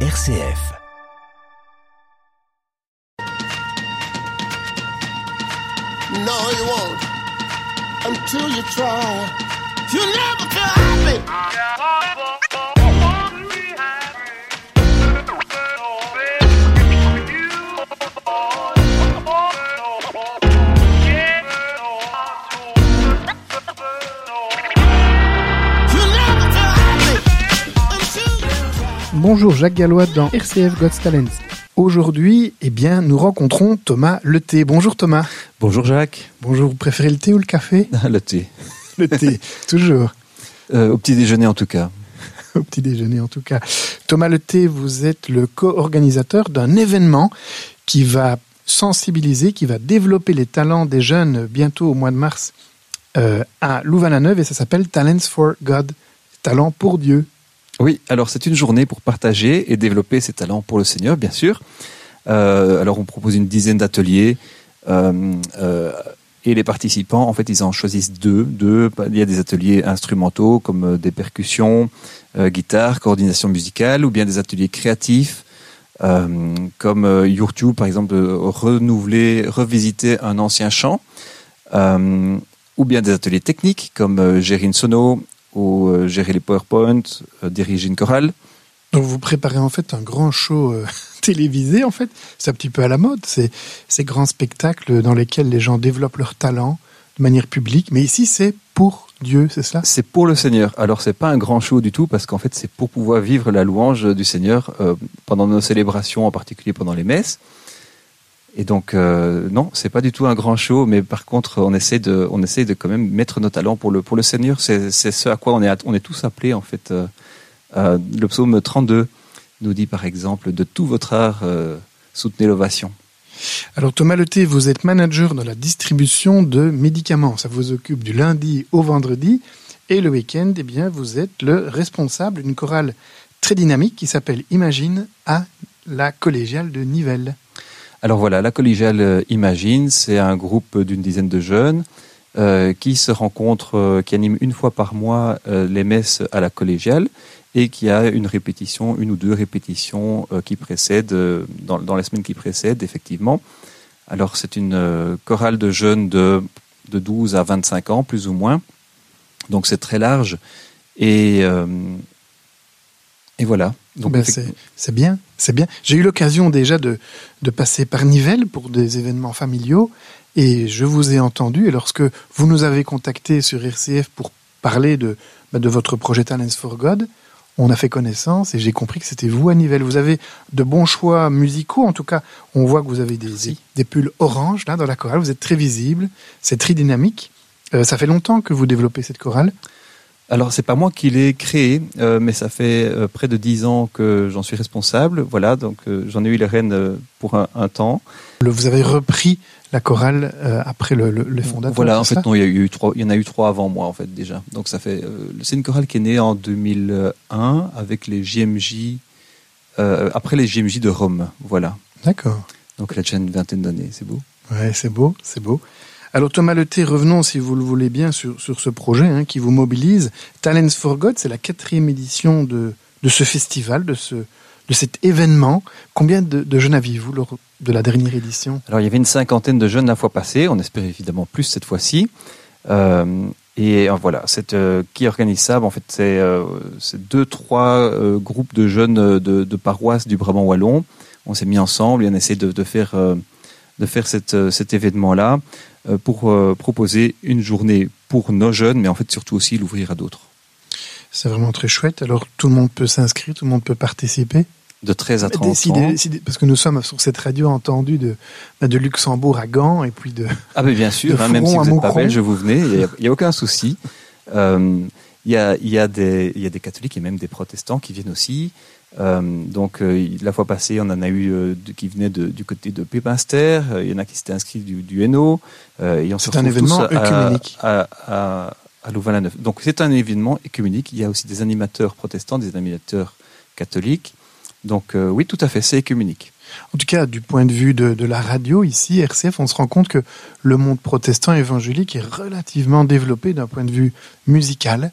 RCF. No, you won't. Until you try. You never feel happy. Bonjour Jacques Gallois dans RCF God's Talents. Aujourd'hui, eh bien, nous rencontrons Thomas Le Thé. Bonjour Thomas. Bonjour Jacques. Bonjour, vous préférez le thé ou le café Le thé. Le thé, toujours. Euh, au petit déjeuner en tout cas. Au petit déjeuner en tout cas. Thomas Le Thé, vous êtes le co-organisateur d'un événement qui va sensibiliser, qui va développer les talents des jeunes bientôt au mois de mars euh, à Louvain-la-Neuve et ça s'appelle Talents for God, talents pour Dieu. Oui, alors c'est une journée pour partager et développer ses talents pour le Seigneur, bien sûr. Euh, alors on propose une dizaine d'ateliers euh, euh, et les participants, en fait, ils en choisissent deux. deux. Il y a des ateliers instrumentaux comme des percussions, guitare, coordination musicale, ou bien des ateliers créatifs comme YouTube, par exemple, renouveler, revisiter un ancien chant, ou bien des ateliers techniques comme euh, gérer sono ou euh, gérer les PowerPoint, euh, diriger une chorale. Donc vous préparez en fait un grand show euh, télévisé en fait. C'est un petit peu à la mode, c'est ces grands spectacles dans lesquels les gens développent leur talent de manière publique. Mais ici c'est pour Dieu, c'est ça? C'est pour le Seigneur. Alors c'est pas un grand show du tout parce qu'en fait c'est pour pouvoir vivre la louange du Seigneur euh, pendant nos célébrations, en particulier pendant les messes. Et donc euh, non, c'est pas du tout un grand show, mais par contre on essaie de, on essaie de quand même mettre nos talents pour le pour le Seigneur. C'est ce à quoi on est on est tous appelés en fait. Euh, euh, le psaume 32 nous dit par exemple de tout votre art euh, soutenez l'ovation. Alors Thomas Leté, vous êtes manager dans la distribution de médicaments. Ça vous occupe du lundi au vendredi. Et le week-end, eh bien, vous êtes le responsable d'une chorale très dynamique qui s'appelle Imagine à la collégiale de Nivelles. Alors voilà, la collégiale euh, Imagine, c'est un groupe d'une dizaine de jeunes euh, qui se rencontrent, euh, qui animent une fois par mois euh, les messes à la collégiale et qui a une répétition, une ou deux répétitions qui précèdent, dans, dans les semaines qui précèdent, effectivement. Alors c'est une chorale de jeunes de, de 12 à 25 ans, plus ou moins. Donc c'est très large. Et, et voilà. Donc, Ben, c'est bien, c'est bien. J'ai eu l'occasion déjà de, de passer par Nivelles pour des événements familiaux et je vous ai entendu. Et lorsque vous nous avez contacté sur RCF pour parler de, ben, de votre projet Talents for God, on a fait connaissance et j'ai compris que c'était vous à Nivelles. Vous avez de bons choix musicaux. En tout cas, on voit que vous avez des, des pulls orange là dans la chorale. Vous êtes très visible. C'est très dynamique. Euh, ça fait longtemps que vous développez cette chorale. Alors c'est pas moi qui l'ai créé, euh, mais ça fait euh, près de dix ans que j'en suis responsable. Voilà, donc euh, j'en ai eu les rênes euh, pour un, un temps. Le- vous avez repris la chorale euh, après le, le, les fondateurs. voilà, en fait non, il y a eu trois, il y en a eu trois avant moi en fait déjà. Donc ça fait, euh, c'est une chorale qui est née en 2001 avec les JMJ, euh, après les JMJ de Rome. Voilà, D'accord. donc il y a déjà une vingtaine d'années, c'est beau. Ouais, c'est beau, c'est beau. Alors Thomas Leté, revenons si vous le voulez bien sur, ce projet hein, qui vous mobilise. Talents for God, c'est la quatrième édition de, ce festival, de, ce, de cet événement. Combien de, jeunes aviez-vous lors de la dernière édition? Alors il y avait une cinquantaine de jeunes la fois passée, on espère évidemment plus cette fois-ci. Euh, et euh, voilà, euh, qui organise ça? En fait, c'est deux, trois groupes de jeunes de, de paroisses du Brabant wallon. On s'est mis ensemble et on essaie de, de faire de faire cet événement-là pour euh, proposer une journée pour nos jeunes, mais en fait surtout aussi l'ouvrir à d'autres. C'est vraiment très chouette. Alors tout le monde peut s'inscrire, tout le monde peut participer. De 13 à 30 Décidez- ans. parce que nous sommes sur cette radio entendue de, bah, de Luxembourg à Gand et puis de... Ah ben bien sûr, hein, même si vous n'êtes pas belge, vous venez, il n'y a, aucun souci. Euh, Il y, a, y, a y a des catholiques et même des protestants qui viennent aussi. Euh, donc euh, la fois passée, on en a eu euh, qui venaient de- du côté de Pépinster, il y en a qui s'étaient inscrits du, du Hainaut. Et on se C'est un événement tous à- œcuménique. À, à, à Louvain-la-Neuve. Donc c'est un événement écuménique. Il y a aussi des animateurs protestants, des animateurs catholiques. Donc euh, oui, tout à fait, c'est écuménique. En tout cas, du point de vue de, de la radio, ici, RCF, on se rend compte que le monde protestant évangélique est relativement développé d'un point de vue musical.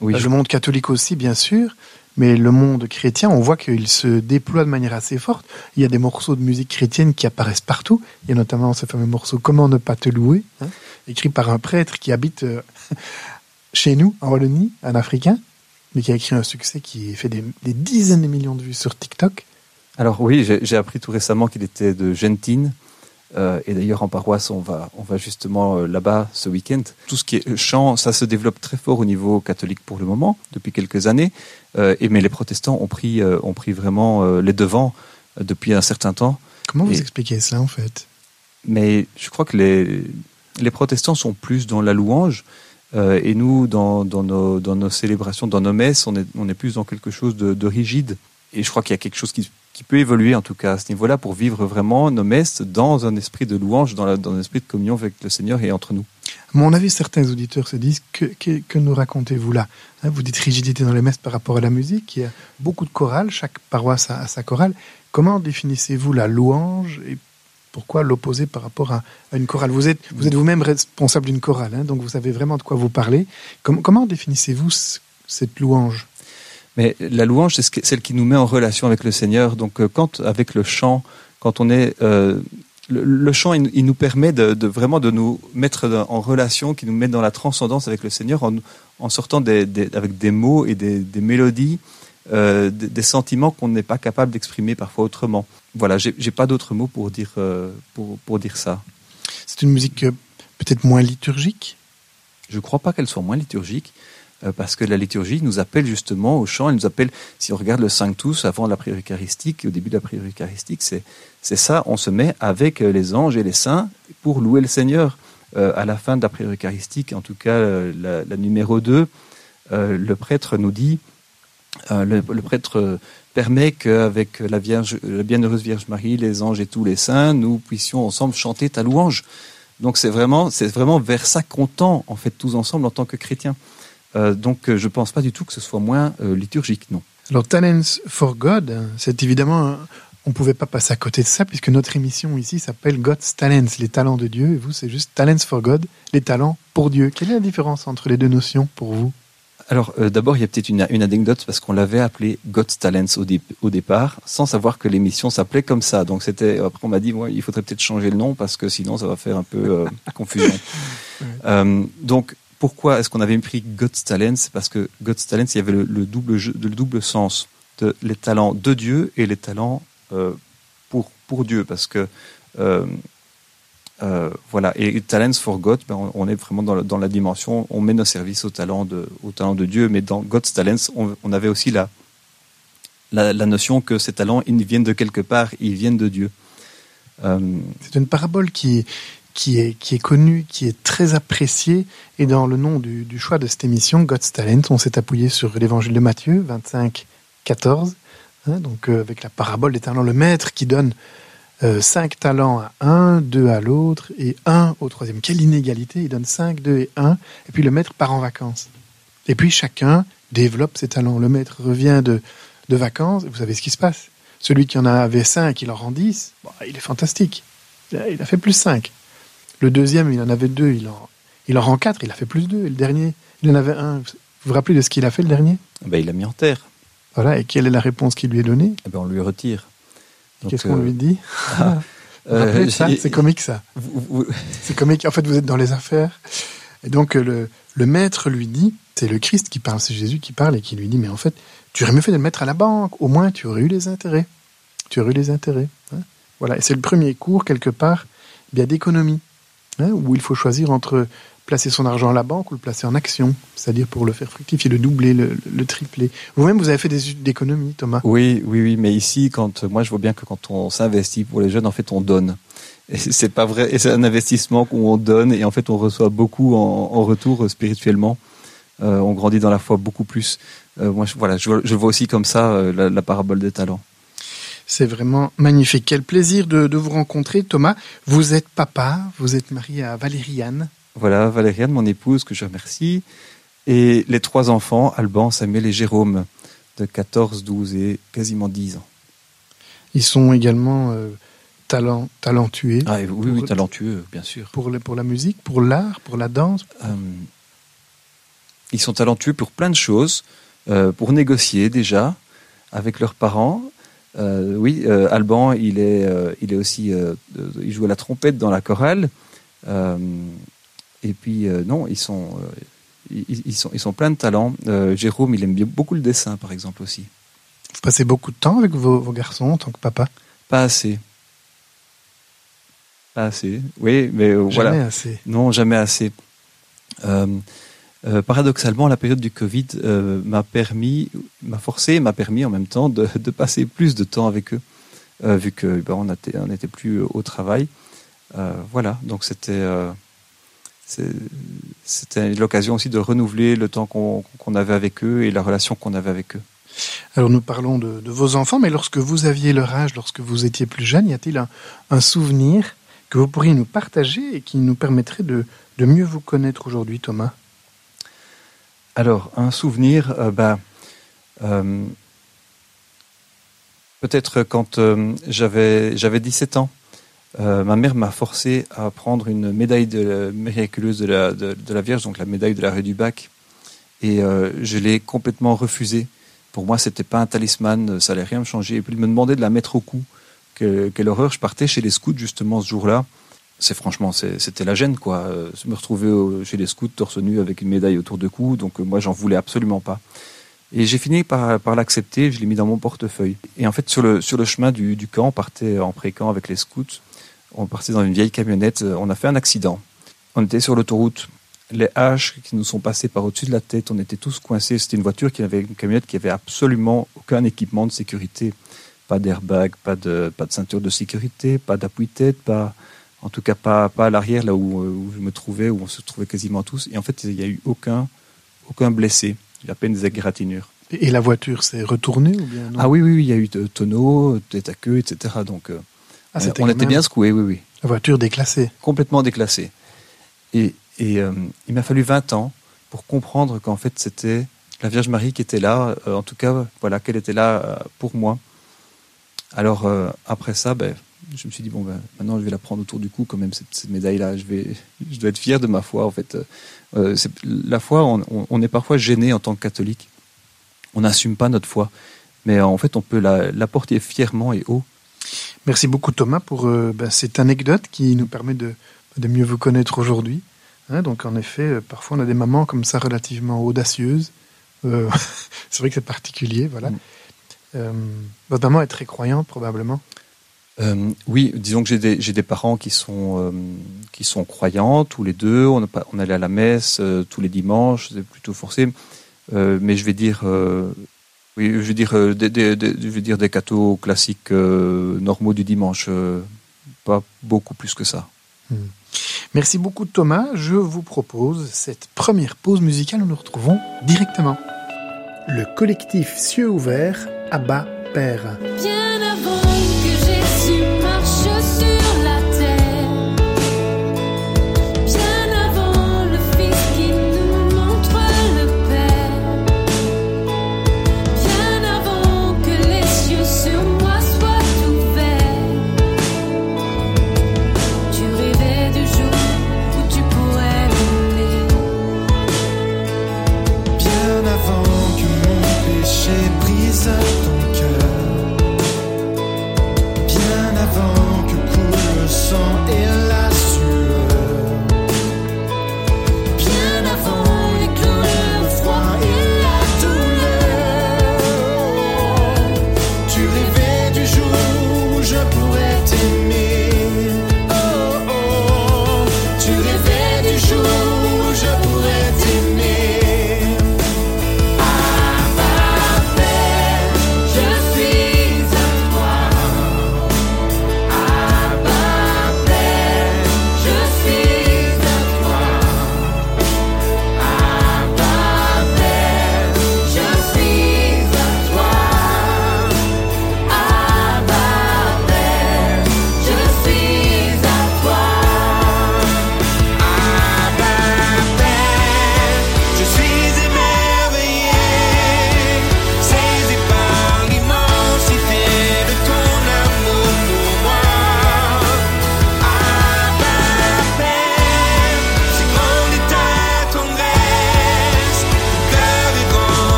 Oui, Le monde catholique aussi, bien sûr. Mais le monde chrétien, on voit qu'il se déploie de manière assez forte. Il y a des morceaux de musique chrétienne qui apparaissent partout. Il y a notamment ce fameux morceau Comment ne pas te louer, hein, écrit par un prêtre qui habite euh, chez nous, en Wallonie, un Africain, mais qui a écrit un succès qui fait des, des dizaines de millions de vues sur TikTok. Alors oui, j'ai j'ai appris tout récemment qu'il était de Gentine. Euh, et d'ailleurs, en paroisse, on va, on va justement euh, là-bas ce week-end. Tout ce qui est chant, ça se développe très fort au niveau catholique pour le moment, depuis quelques années. Euh, et, mais les protestants ont pris, ont pris vraiment les devants depuis un certain temps. Comment vous expliquez ça, en fait? Mais je crois que les, les protestants sont plus dans la louange. et nous, dans, dans, nos, dans nos célébrations, dans nos messes, on est, on est plus dans quelque chose de, de rigide. Et je crois qu'il y a quelque chose qui, peut évoluer, en tout cas, à ce niveau-là, pour vivre vraiment nos messes dans un esprit de louange, dans, un esprit de communion avec le Seigneur et entre nous. À mon avis, certains auditeurs se disent que, nous racontez-vous là? Hein, Vous dites rigidité dans les messes par rapport à la musique. Il y a beaucoup de chorales, chaque paroisse a, sa chorale. Comment définissez-vous la louange et pourquoi l'opposer par rapport à, une chorale? Vous êtes, vous êtes vous-même responsable d'une chorale, hein, donc vous savez vraiment de quoi vous parlez. Com- comment définissez-vous ce- cette louange? Mais la louange, c'est celle qui nous met en relation avec le Seigneur. Donc, euh, quand, avec le chant, quand on est. euh, le, le chant, il, il nous permet de, de vraiment de nous mettre en relation, qui nous met dans la transcendance avec le Seigneur en, en sortant des, des- avec des mots et des, des mélodies, euh, des, des sentiments qu'on n'est pas capable d'exprimer parfois autrement. Voilà, j'ai pas d'autres mots pour dire, euh, pour, pour dire ça. C'est une musique peut-être moins liturgique? Je ne crois pas qu'elle soit moins liturgique, parce que la liturgie nous appelle justement au chant, elle nous appelle, si on regarde le 5 tous avant la prière eucharistique, au début de la prière eucharistique, c'est, c'est ça, on se met avec euh, les anges et les saints pour louer le Seigneur. Euh, à la fin de la prière eucharistique, en tout cas euh, la, numéro 2, euh, le prêtre nous dit, euh, le, prêtre euh, permet qu'avec la, la bienheureuse Vierge Marie, les anges et tous les saints, nous puissions ensemble chanter ta louange. Donc c'est vraiment, c'est vraiment vers ça qu'on tend, en fait, tous ensemble en tant que chrétiens. Euh, donc euh, je pense pas du tout que ce soit moins euh, liturgique, non. Alors, Talents for God, c'est évidemment, on ne pouvait pas passer à côté de ça, puisque notre émission ici s'appelle God's Talents, les talents de Dieu, et vous, c'est juste Talents for God, les talents pour Dieu. Quelle est la différence entre les deux notions pour vous? Alors euh, d'abord, il y a peut-être une, une anecdote parce qu'on l'avait appelé God's Talents au, dé- au départ, sans savoir que l'émission s'appelait comme ça. Donc c'était après on m'a dit ouais, il faudrait peut-être changer le nom parce que sinon ça va faire un peu euh, confusion. Euh, donc pourquoi est-ce qu'on avait pris God's Talents? Parce que God's Talents il y avait le, le double le double sens de les talents de Dieu et les talents euh, pour pour Dieu. Parce que euh, euh, voilà, et Talents for God, ben, on, est vraiment dans la, dans la dimension, on met nos services au talent de, au talent de Dieu, mais dans God's Talents, on, avait aussi la, la, notion que ces talents, ils viennent de quelque part, ils viennent de Dieu. C'est une parabole qui qui, est, connue, qui est très appréciée, et dans le nom du, choix de cette émission, God's Talent, on s'est appuyé sur l'évangile de Matthieu, 25, 14, hein, donc euh, avec la parabole des talents, le maître qui donne euh, cinq talents à un, deux à l'autre, et un au troisième. Quelle inégalité Il donne cinq, deux et un, et puis le maître part en vacances. Et puis chacun développe ses talents. Le maître revient de, vacances, et vous savez ce qui se passe. Celui qui en avait cinq, il en rend dix, Bon, il est fantastique. Il a fait plus cinq. Le deuxième, il en avait deux, il en, il en rend quatre, il a fait plus deux. Et le dernier, il en avait un. Vous vous rappelez de ce qu'il a fait le dernier? Ben, il l'a mis en terre, Voilà, et quelle est la réponse qui lui est donnée? Eh ben, on lui retire. Qu'est-ce qu'on euh, lui dit? Ah, euh, C'est comique ça. vous- C'est comique. En fait, vous êtes dans les affaires. Et donc, euh, le, le maître lui dit, c'est le Christ qui parle, c'est Jésus qui parle et qui lui dit, mais en fait, tu aurais mieux fait de le mettre à la banque. Au moins, tu aurais eu les intérêts. Tu aurais eu les intérêts. hein. Voilà. Et c'est le premier cours, quelque part, eh bien d'économie, où il faut choisir entre placer son argent à la banque ou le placer en action, c'est-à-dire pour le faire fructifier, le doubler, le, le tripler. Vous-même, vous avez fait des économies, Thomas. Oui, oui, oui, mais ici, quand moi, je vois bien que quand on s'investit pour les jeunes, en fait, on donne. C'est pas vrai, c'est un investissement où on donne et en fait, on reçoit beaucoup en, retour euh, spirituellement. Euh, on grandit dans la foi beaucoup plus. Euh, moi, je, voilà, je, vois- aussi comme ça la parabole des talents. C'est vraiment magnifique. Quel plaisir de, de vous rencontrer, Thomas. Vous êtes papa, vous êtes marié à Valériane. Voilà, Valériane, mon épouse, que je remercie, et les trois enfants, Alban, Samuel et Jérôme, de 14, 12 et quasiment 10 ans. Ils sont également euh, talent, talentueux Ah, oui, oui, talentueux, bien sûr. pour, le- pour la musique, pour l'art, pour la danse. Euh, ils sont talentueux pour plein de choses. euh, pour négocier déjà avec leurs parents. Euh, oui, euh, Alban, il est, euh, il est aussi, il joue à la trompette dans la chorale. Et puis non, ils sont, ils, ils sont, ils sont pleins de talent. Euh, Jérôme, il aime bien beaucoup le dessin, par exemple aussi. Vous passez beaucoup de temps avec vos, vos garçons en tant que papa? Pas assez. Pas assez. Oui, mais euh, Jamais voilà. assez. Non, jamais assez. Euh, paradoxalement, la période du Covid euh, m'a permis, m'a forcé, m'a permis en même temps de, passer plus de temps avec eux, euh, vu que ben, on n'était plus au travail. Voilà, donc c'était c'était l'occasion aussi de renouveler le temps qu'on avait avec eux et la relation qu'on avait avec eux. Alors nous parlons de, vos enfants, mais lorsque vous aviez leur âge, lorsque vous étiez plus jeune, y a-t-il un, souvenir que vous pourriez nous partager et qui nous permettrait de mieux vous connaître aujourd'hui, Thomas? Alors, un souvenir, euh, ben, euh, peut-être quand euh, j'avais j'avais 17 ans, euh, ma mère m'a forcé à prendre une médaille de miraculeuse de la, de, la Vierge, donc la médaille de la rue du Bac, et je l'ai complètement refusée. Pour moi, c'était pas un talisman, ça allait rien me changer. Et puis, il me demandait de la mettre au cou. Que- quelle horreur Je partais chez les scouts justement ce jour-là. C'est franchement, c'était la gêne, quoi. Euh, me retrouver chez les scouts torse nu avec une médaille autour du cou, donc euh, moi, j'en voulais absolument pas. Et j'ai fini par, l'accepter, je l'ai mis dans mon portefeuille. Et en fait, sur le, sur le chemin du, du camp, on partait en pré-camp avec les scouts, on partait dans une vieille camionnette, euh, on a fait un accident. On était sur l'autoroute, les haches qui nous sont passées par au-dessus de la tête, on était tous coincés. C'était une voiture qui avait une camionnette qui avait absolument aucun équipement de sécurité. Pas d'airbag, pas de, pas de ceinture de sécurité, pas d'appui-tête, pas, en tout cas pas, pas à l'arrière, là où, euh, où je me trouvais, où on se trouvait quasiment tous. Et en fait, il n'y a eu aucun, aucun blessé. À peine des égratignures. Et, et la voiture s'est retournée ou bien non Ah oui, oui, oui, il y a eu de tonneaux, tête à queue, etc. Donc, euh, Ah, on- était bien secoués, oui, oui. La voiture déclassée. Complètement déclassé. Et, et euh, il m'a fallu 20 ans pour comprendre qu'en fait, c'était la Vierge Marie qui était là, euh, en tout cas, voilà, qu'elle était là euh, pour moi. Alors, après ça, ben, je me suis dit, bon, ben, maintenant, je vais la prendre autour du cou, quand même, cette, cette médaille-là. Je, vais, je dois être fier de ma foi, en fait. Euh, c'est- la foi, on, est parfois gêné en tant que catholique. On n'assume pas notre foi. Mais euh, en fait, on peut la, la porter fièrement et haut. Merci beaucoup Thomas pour euh, ben, cette anecdote qui nous permet de, de mieux vous connaître aujourd'hui. Hein, donc en effet, euh, parfois on a des mamans comme ça relativement audacieuses. Euh, c'est vrai que c'est particulier, voilà. Mm. Euh, votre maman est très croyante probablement. Euh, oui, disons que j'ai des, j'ai des parents qui sont, euh, qui sont croyants, tous les deux. On, a pas- on allait à la messe euh, tous les dimanches, c'est plutôt forcé. Euh, mais je vais dire, euh, oui, je vais dire, des, des- des- je vais dire des cathos classiques euh, normaux du dimanche, euh, pas beaucoup plus que ça. Merci beaucoup Thomas. Je vous propose cette première pause musicale où nous retrouvons directement le collectif Cieux ouverts Abba Père. Bien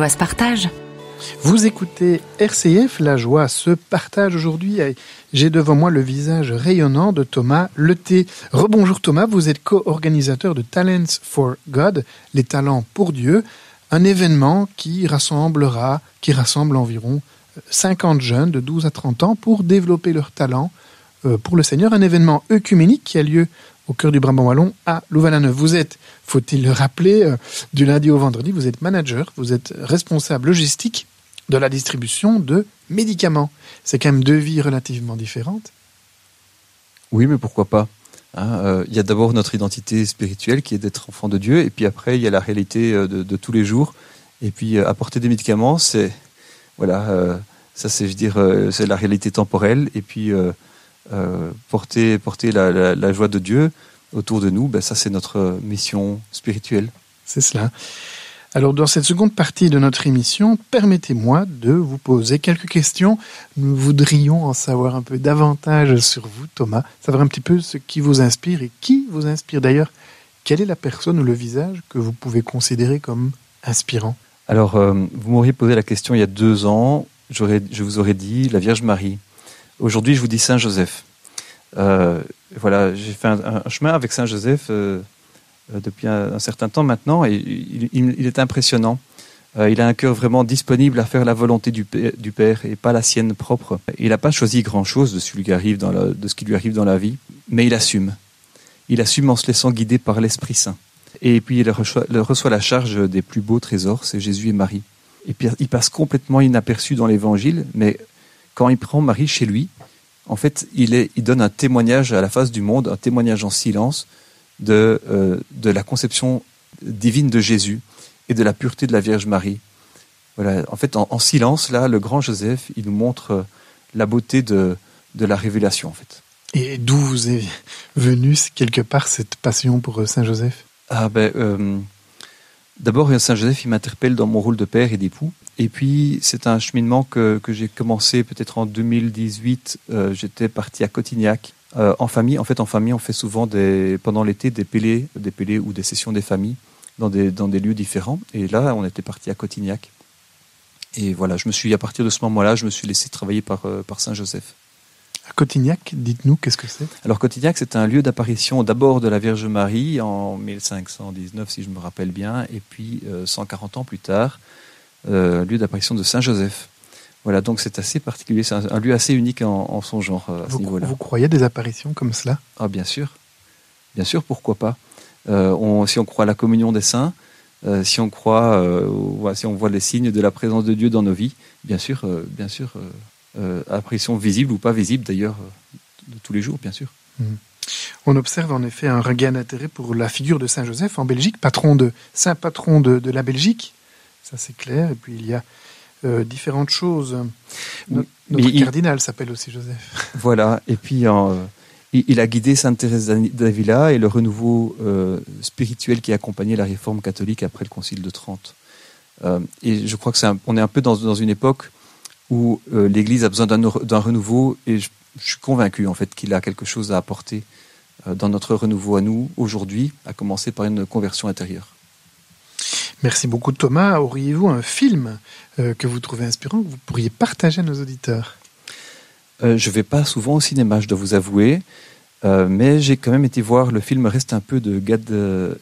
joie se partage. Vous écoutez RCF, la joie se partage aujourd'hui. J'ai devant moi le visage rayonnant de Thomas Leté. Rebonjour Thomas, vous êtes co-organisateur de Talents for God, les talents pour Dieu, un événement qui rassemblera, qui rassemble environ 50 jeunes de 12 à 30 ans pour développer leurs talents euh, pour le Seigneur, un événement œcuménique qui a lieu au cœur du Brabant Wallon à Louvain-la-Neuve. Vous êtes, faut-il le rappeler, euh, du lundi au vendredi, vous êtes manager, vous êtes responsable logistique de la distribution de médicaments. C'est quand même deux vies relativement différentes. Oui, mais pourquoi pas hein, euh, Il y a d'abord notre identité spirituelle qui est d'être enfant de Dieu, et puis après il y a la réalité euh, de, tous les jours. Et puis apporter des médicaments, c'est voilà, ça c'est je dire, c'est la réalité temporelle. Et puis euh, porter porter la, la, la joie de Dieu autour de nous, ben, ça c'est notre mission spirituelle. C'est cela. Alors, dans cette seconde partie de notre émission, permettez-moi de vous poser quelques questions. Nous voudrions en savoir un peu davantage sur vous, Thomas, savoir un petit peu ce qui vous inspire et qui vous inspire. D'ailleurs, quelle est la personne ou le visage que vous pouvez considérer comme inspirant? Alors, euh, vous m'auriez posé la question il y a deux ans, je vous aurais dit la Vierge Marie. Aujourd'hui, je vous dis Saint Joseph. Euh, voilà, j'ai fait un, chemin avec Saint Joseph euh, euh, depuis un, certain temps maintenant et il, est impressionnant. Il a un cœur vraiment disponible à faire la volonté du, Père- et pas la sienne propre. Il n'a pas choisi grand-chose de ce, qui lui arrive dans la- vie, mais il assume. Il assume en se laissant guider par l'Esprit Saint. Et puis il reçoit la charge des plus beaux trésors, c'est Jésus et Marie. Et puis il passe complètement inaperçu dans l'Évangile, mais quand il prend Marie chez lui, en fait, il, est, il donne un témoignage à la face du monde, un témoignage en silence de, euh, de la conception divine de Jésus et de la pureté de la Vierge Marie. Voilà. En fait, en, en silence, là, le grand Joseph, il nous montre euh, la beauté de, de la révélation, en fait. Et d'où vous est venue quelque part cette passion pour euh, Saint Joseph? Ah ben, euh, d'abord, Saint Joseph, il m'interpelle dans mon rôle de père et d'époux. Et puis, c'est un cheminement que, que j'ai commencé peut-être en 2018. Euh, J'étais parti à Cotignac euh, en famille. En fait, en famille, on fait souvent des, pendant l'été des pélés, des pélés ou des sessions des familles dans des, dans des lieux différents. Et là, on était parti à Cotignac. Et voilà, je me suis, à partir de ce moment-là, je me suis laissé travailler par, euh, par Saint Joseph. À Cotignac, dites-nous, qu'est-ce que c'est? Alors Cotignac, c'est un lieu d'apparition d'abord de la Vierge Marie en 1519, si je me rappelle bien, et puis euh, 140 ans plus tard, euh, lieu d'apparition de Saint Joseph. Voilà, donc c'est assez particulier, c'est un, un lieu assez unique en, en son genre euh, à ce vous, niveau-là. vous croyez des apparitions comme cela? Ah bien sûr, bien sûr, pourquoi pas. Euh, on- si on croit à la communion des saints, euh, si on croit, euh, si on voit les signes de la présence de Dieu dans nos vies, bien sûr, bien sûr, apparition visible ou pas visible d'ailleurs, de tous les jours, bien sûr. On observe en effet un regain d'intérêt pour la figure de Saint Joseph en Belgique, patron de saint patron de, de la Belgique. Ça c'est clair. Et puis il y a euh, différentes choses. Notre il- cardinal s'appelle aussi Joseph. Voilà, et puis en, euh, il, il a guidé Sainte Thérèse d'Avila et le renouveau euh, spirituel qui a accompagné la réforme catholique après le Concile de Trente. Euh, et je crois que c'est un- on est un peu dans, dans une époque où l'Église a besoin d'un renouveau et je, je suis convaincu en fait qu'il a quelque chose à apporter dans notre renouveau à nous aujourd'hui, à commencer par une conversion intérieure. Merci beaucoup Thomas. Auriez-vous un film euh, que vous trouvez inspirant que vous pourriez partager à nos auditeurs? Euh, je vais pas souvent au cinéma, je dois vous avouer, euh, mais j'ai quand même été voir le film Reste un peu de Gad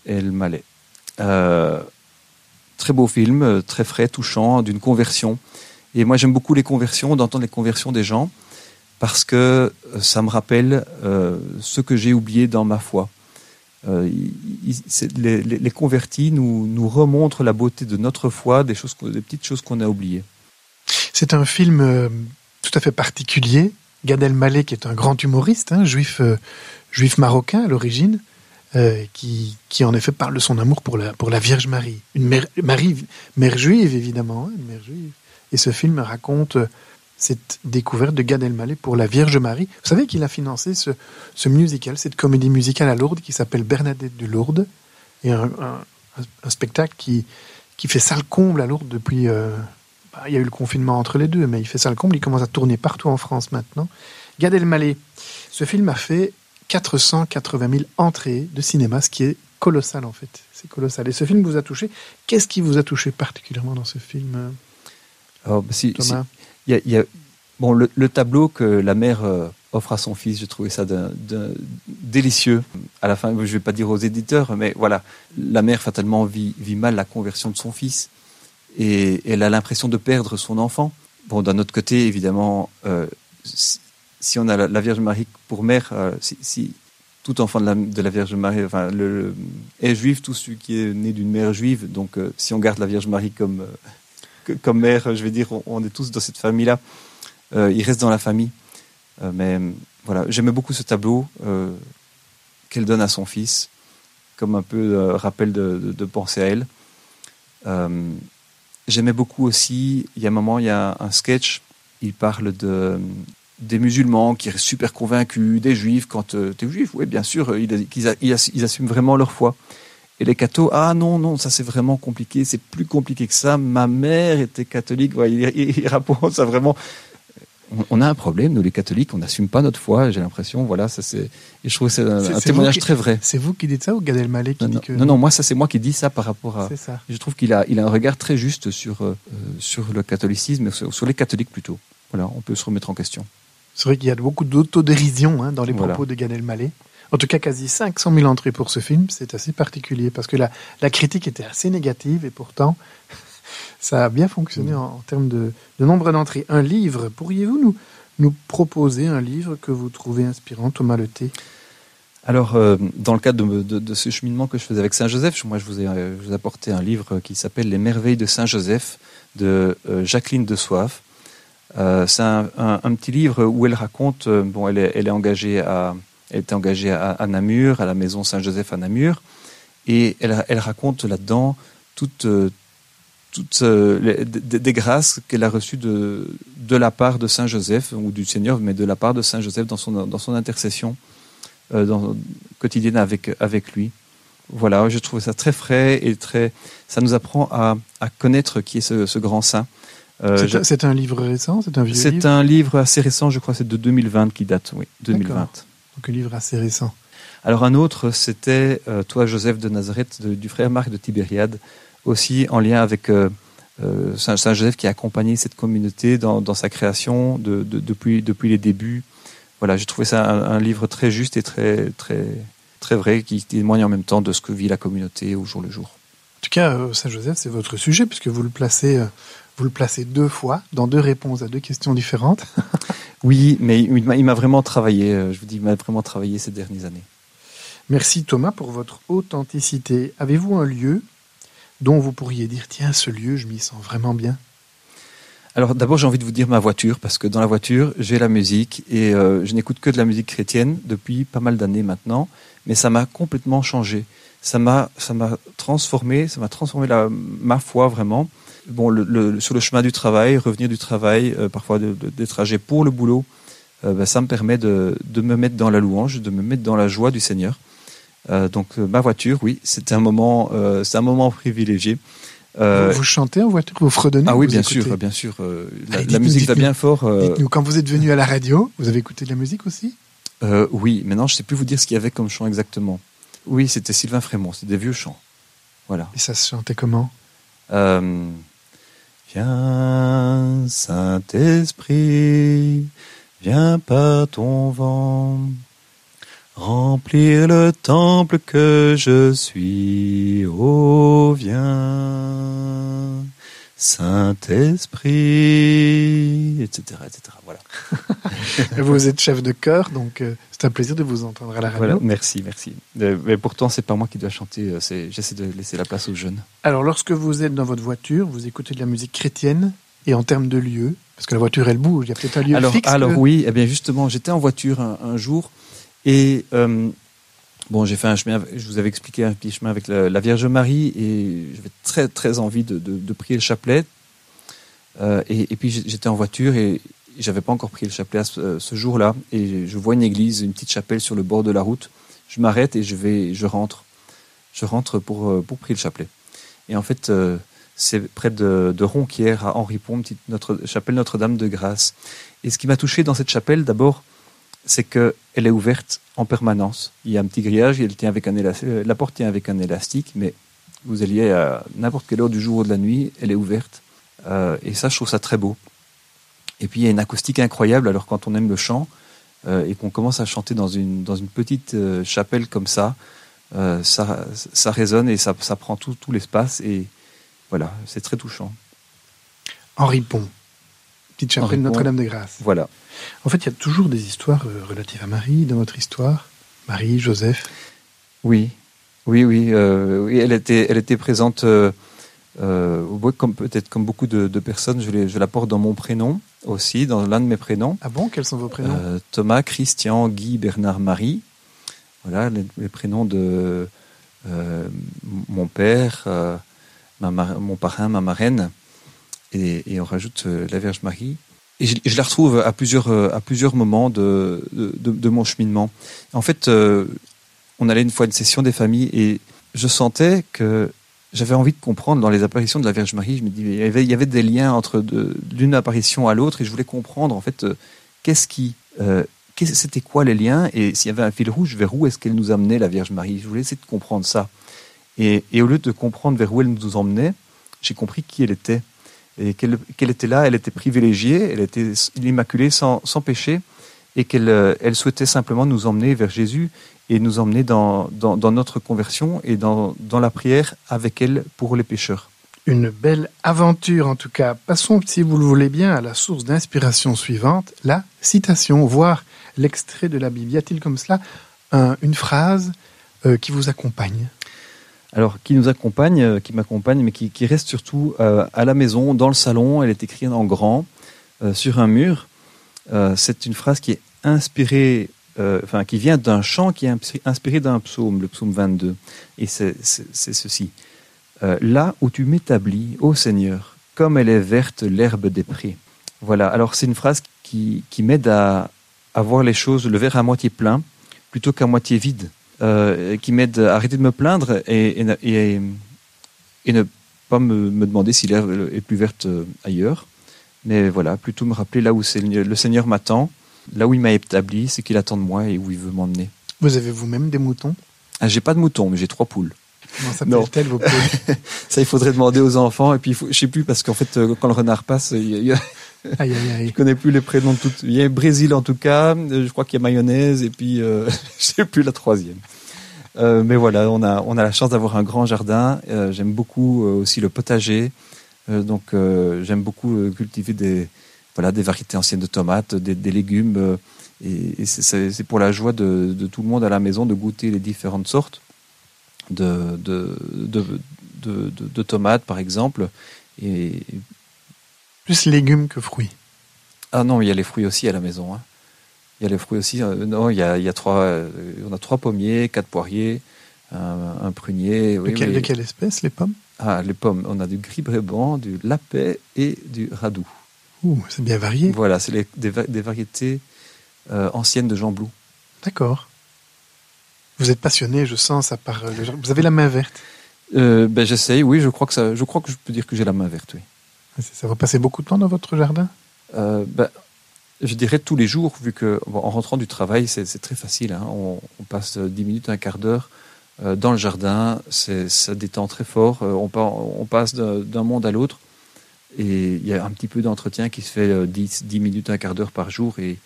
Elmaleh. Très beau film, très frais, touchant, d'une conversion. Et moi j'aime beaucoup les conversions, d'entendre les conversions des gens, parce que ça me rappelle ce que j'ai oublié dans ma foi. Euh, les, convertis nous, nous remontrent la beauté de notre foi, des, choses, des petites choses qu'on a oubliées. C'est un film euh, tout à fait particulier. Gad Elmaleh, qui est un grand humoriste, hein, juif, euh, juif marocain à l'origine, qui, qui en effet parle de son amour pour la, pour la Vierge Marie. Une mère, Marie, mère juive, évidemment, hein, une mère juive. Et ce film raconte cette découverte de Gad Elmaleh pour la Vierge Marie. Vous savez qu'il a financé ce, ce musical, cette comédie musicale à Lourdes qui s'appelle Bernadette de Lourdes, et un, un- un spectacle qui, qui fait salle comble à Lourdes depuis... euh, bah, il y a eu le confinement entre les deux, mais il fait ça le comble. Il commence à tourner partout en France maintenant. Gad Elmaleh, ce film a fait 480 000 entrées de cinéma, ce qui est colossal en fait. C'est colossal. Et ce film vous a touché. Qu'est-ce qui vous a touché particulièrement dans ce film, euh, Alors, bah, si- Thomas? Y y a- bon, le, le tableau que la mère euh, offre à son fils, j'ai trouvé ça délicieux. À la fin, je vais pas dire aux éditeurs, mais voilà, la mère fatalement vit, mal la conversion de son fils et elle a l'impression de perdre son enfant. Bon, d'un autre côté, évidemment, euh, si, on a la, Vierge Marie pour mère, euh, si, tout enfant de la, Vierge Marie est juif, tout celui qui est né d'une mère juive, donc si on garde la Vierge Marie comme, comme mère, je vais dire, on, est tous dans cette famille-là. Euh, il reste dans la famille. Euh, mais euh, voilà, j'aimais beaucoup ce tableau qu'elle donne à son fils, comme un peu rappel de, de- penser à elle. J'aimais beaucoup aussi, il y a un moment, il y a un sketch, il parle de, des musulmans qui restent super convaincus, des juifs, quand tu es juif, oui, bien sûr, ils assument vraiment leur foi. Et les cathos, ah non, non, ça c'est vraiment compliqué, c'est plus compliqué que ça. Ma mère était catholique, ouais, il, il, il rapporte ça vraiment. On, on a un problème, nous les catholiques, on n'assume pas notre foi, j'ai l'impression, voilà, ça c'est. Et je trouve que c'est un, témoignage qui- très vrai. C'est vous qui dites ça ou Gad Elmaleh qui Non, dit non, que non, non, moi ça c'est moi qui dis ça par rapport à. c'est ça Je trouve qu'il a, il a un regard très juste sur, euh, sur le catholicisme, sur, sur les catholiques plutôt. Voilà, on peut se remettre en question. C'est vrai qu'il y a beaucoup d'autodérision hein, dans les Voilà. propos de Gad Elmaleh. En tout cas, quasi 500 000 entrées pour ce film, c'est assez particulier parce que la, la critique était assez négative et pourtant, ça a bien fonctionné en, termes de, nombre d'entrées. Un livre, pourriez-vous nous, nous proposer un livre que vous trouvez inspirant, Thomas Leté Alors, euh, dans le cadre de, ce cheminement que je faisais avec Saint-Joseph, moi je vous ai, euh, je vous apporté un livre qui s'appelle Les merveilles de Saint-Joseph de euh, Jacqueline de Soif. C'est un, un- petit livre où elle raconte, bon, elle elle est engagée à, elle était engagée à, à Namur, à la maison Saint-Joseph à Namur, et elle, elle raconte là-dedans toutes, euh, toutes euh, les- des, des grâces qu'elle a reçues de, de la part de Saint-Joseph, ou du Seigneur, mais de la part de Saint-Joseph dans son, dans son intercession euh, dans, quotidienne avec, avec lui. Voilà, je trouve ça très frais et très. Ça nous apprend à, à connaître qui est ce, ce grand saint. Euh, C'est un- C'est livre récent, c'est un vieux c'est livre, un livre assez récent, je crois, c'est de 2020 qui date, oui, 2020. Donc un livre assez récent. Alors un autre, c'était euh, Toi, Joseph de Nazareth, de- du frère Marc de Tibériade, aussi en lien avec euh, euh, Saint, Saint Joseph qui a accompagné cette communauté dans, dans sa création de, de- depuis, depuis les débuts. Voilà, j'ai trouvé ça un, un livre très juste et très, très, très vrai, qui témoigne en même temps de ce que vit la communauté au jour le jour. En tout cas, euh, Saint-Joseph, c'est votre sujet puisque vous le placez, vous le placez deux fois dans deux réponses à deux questions différentes. Oui, mais il m'a- vraiment travaillé, euh, je vous dis, il m'a vraiment travaillé ces dernières années. Merci Thomas pour votre authenticité. Avez-vous un lieu dont vous pourriez dire tiens ce lieu je m'y sens vraiment bien? Alors d'abord j'ai envie de vous dire ma voiture parce que dans la voiture j'ai la musique et euh, je n'écoute que de la musique chrétienne depuis pas mal d'années maintenant, mais ça m'a complètement changé. Ça m'a ça m'a transformé, ça m'a transformé la, ma foi vraiment. Bon le, le- sur le chemin du travail, revenir du travail, euh, parfois de- de- des trajets pour le boulot, euh, ben, ça me permet de, de me mettre dans la louange, de me mettre dans la joie du Seigneur. Euh, donc ma voiture, oui, c'était un moment, c'est un moment privilégié. Vous, vous chantez en voiture Vous fredonnez ah oui, bien écoutez sûr, bien sûr. la, Allez, la dites-nous, musique va bien fort. Dites-nous, quand vous êtes venu à la radio, vous avez écouté de la musique aussi? Oui, maintenant je sais plus vous dire ce qu'il y avait comme chant exactement. Oui, c'était Sylvain Frémont, c'était des vieux chants. Voilà. Et ça se chantait comment? Viens, Saint-Esprit, viens par ton vent, remplir le temple que je suis. Oh, viens, Saint-Esprit, etc., etc. Voilà. Vous êtes chef de chœur, donc euh, c'est un plaisir de vous entendre à la radio. Voilà, merci, merci. Euh, mais pourtant, c'est pas moi qui dois chanter. euh, J'essaie de laisser la place aux jeunes. Alors, lorsque vous êtes dans votre voiture, vous écoutez de la musique chrétienne et en termes de lieu, parce que la voiture elle bouge, il y a peut-être un lieu alors, fixe. alors que- oui, eh bien justement, j'étais en voiture un, un jour et euh, bon, j'ai fait un chemin. Je vous avais expliqué un petit chemin avec la, Vierge Marie et j'avais très très envie de, de- de prier le chapelet. Euh, et, et puis j'étais en voiture et j'avais pas encore prié le chapelet ce, ce jour-là et je vois une église, une petite chapelle sur le bord de la route. Je m'arrête et je vais, je rentre, je rentre pour euh, pour prier le chapelet. Et en fait, euh, c'est près de, de Ronquière à Henri Pont, petite notre chapelle Notre-Dame de Grâce. Et ce qui m'a touché dans cette chapelle, d'abord, c'est qu'elle est ouverte en permanence. Il y a un petit grillage, elle tient avec un euh, la porte tient avec un élastique, mais vous alliez à n'importe quelle heure du jour ou de la nuit, elle est ouverte. Euh, et ça, je trouve ça très beau. Et puis, il y a une acoustique incroyable. Alors, quand on aime le chant euh, et qu'on commence à chanter dans une, dans une petite chapelle comme ça, ça, ça résonne et ça, ça prend tout, tout l'espace. Et voilà, c'est très touchant. Henri Pont, petite chapelle Henri Pont. Notre-Dame de Grâce. Voilà. En fait, il y a toujours des histoires euh, relatives à Marie dans votre histoire. Marie, Joseph. Oui, oui, oui. euh, oui elle, était, elle était présente, euh, euh, comme peut-être comme beaucoup de, de personnes, je, je la porte dans mon prénom aussi, dans l'un de mes prénoms. Ah bon? Quels sont vos prénoms? Thomas, Christian, Guy, Bernard, Marie. Voilà les, les prénoms de mon père, ma mon parrain, ma marraine. Et, on rajoute euh, la Vierge Marie. Et je, la retrouve à plusieurs, euh, à plusieurs moments de, de, mon cheminement. En fait, euh, on allait une fois une session des familles et je sentais que j'avais envie de comprendre dans les apparitions de la Vierge Marie. Je me dis, il y avait, des liens entre d'une apparition à l'autre et je voulais comprendre en fait qu'est-ce qui, c'était quoi les liens et s'il y avait un fil rouge, vers où est-ce qu'elle nous amenait la Vierge Marie? Je voulais essayer de comprendre ça. Et, et au lieu de comprendre vers où elle nous emmenait, j'ai compris qui elle était et qu'elle était là, elle était privilégiée, elle était l'Immaculée sans, péché et qu'elle euh, souhaitait simplement nous emmener vers Jésus et nous emmener dans, notre conversion et dans, la prière avec elle pour les pécheurs. Une belle aventure en tout cas. Passons, si vous le voulez bien, à la source d'inspiration suivante, la citation, voire l'extrait de la Bible. Y a-t-il comme cela un- une phrase euh, qui vous accompagne? Alors, qui nous accompagne, euh, qui m'accompagne, mais qui, reste surtout euh, à la maison, dans le salon. Elle est écrite en grand euh, sur un mur. C'est une phrase qui est inspirée, enfin, qui vient d'un chant qui est inspi- inspiré d'un psaume, le psaume 22. Et c'est ceci. Là où tu m'établis, ô Seigneur, comme elle est verte l'herbe des prés. Voilà. Alors, c'est une phrase qui, qui m'aide à, à voir les choses, le verre à moitié plein, plutôt qu'à moitié vide euh, qui m'aide à arrêter de me plaindre et, et, ne- et- et ne pas me, me demander si l'herbe est plus verte euh, ailleurs. Mais voilà, plutôt me rappeler là où c'est le Seigneur m'attend, là où il m'a établi, c'est qu'il attend de moi et où il veut m'emmener. Vous avez vous-même des moutons? Ah, j'ai pas de moutons, mais j'ai trois poules. Comment s'appellent-elles vos poules Ça, il faudrait demander aux enfants. Et puis, il faut- je sais plus, parce qu'en fait, euh, quand le renard passe, il y a- Aïe, aïe, aïe. je connais plus les prénoms de toutes. Il y a Brésil en tout cas, euh, je crois qu'il y a mayonnaise, et puis euh, je sais plus la troisième. Euh, mais voilà, on a, on a la chance d'avoir un grand jardin. Euh, j'aime beaucoup aussi le potager. Donc j'aime beaucoup cultiver des, voilà, des variétés anciennes de tomates, des, légumes. et c'est- pour la joie de, de tout le monde à la maison de goûter les différentes sortes de, de, de- de tomates, par exemple. Et, Plus légumes que fruits. ah non, il y a les fruits aussi à la maison. hein. Il y a les fruits aussi. euh, non, il y a, il y a trois. euh, on a trois pommiers, quatre poiriers, un, un prunier. oui, de, quelle, oui. de quelle espèce, les pommes? Ah, les pommes. On a du gris bréban, du lapet et du radou. Ouh, c'est bien varié. Voilà, c'est des, va- des variétés euh, anciennes de Jean Blou. D'accord. Vous êtes passionné, je sens ça par. Vous avez la main verte? Ben, j'essaye. Oui, je crois que ça. Je crois que je peux dire que j'ai la main verte. Oui. C'est Ça vous passez beaucoup de temps dans votre jardin? Euh, ben, je dirais tous les jours, vu que bon, en rentrant du travail, c'est très facile. hein. On, passe euh, 10 minutes, un quart d'heure euh, dans le jardin. Ça détend très fort. Euh, on, passe d'un monde à l'autre. Et il y a un petit peu d'entretien qui se fait euh, 10, 10 minutes, un quart d'heure par jour. Et,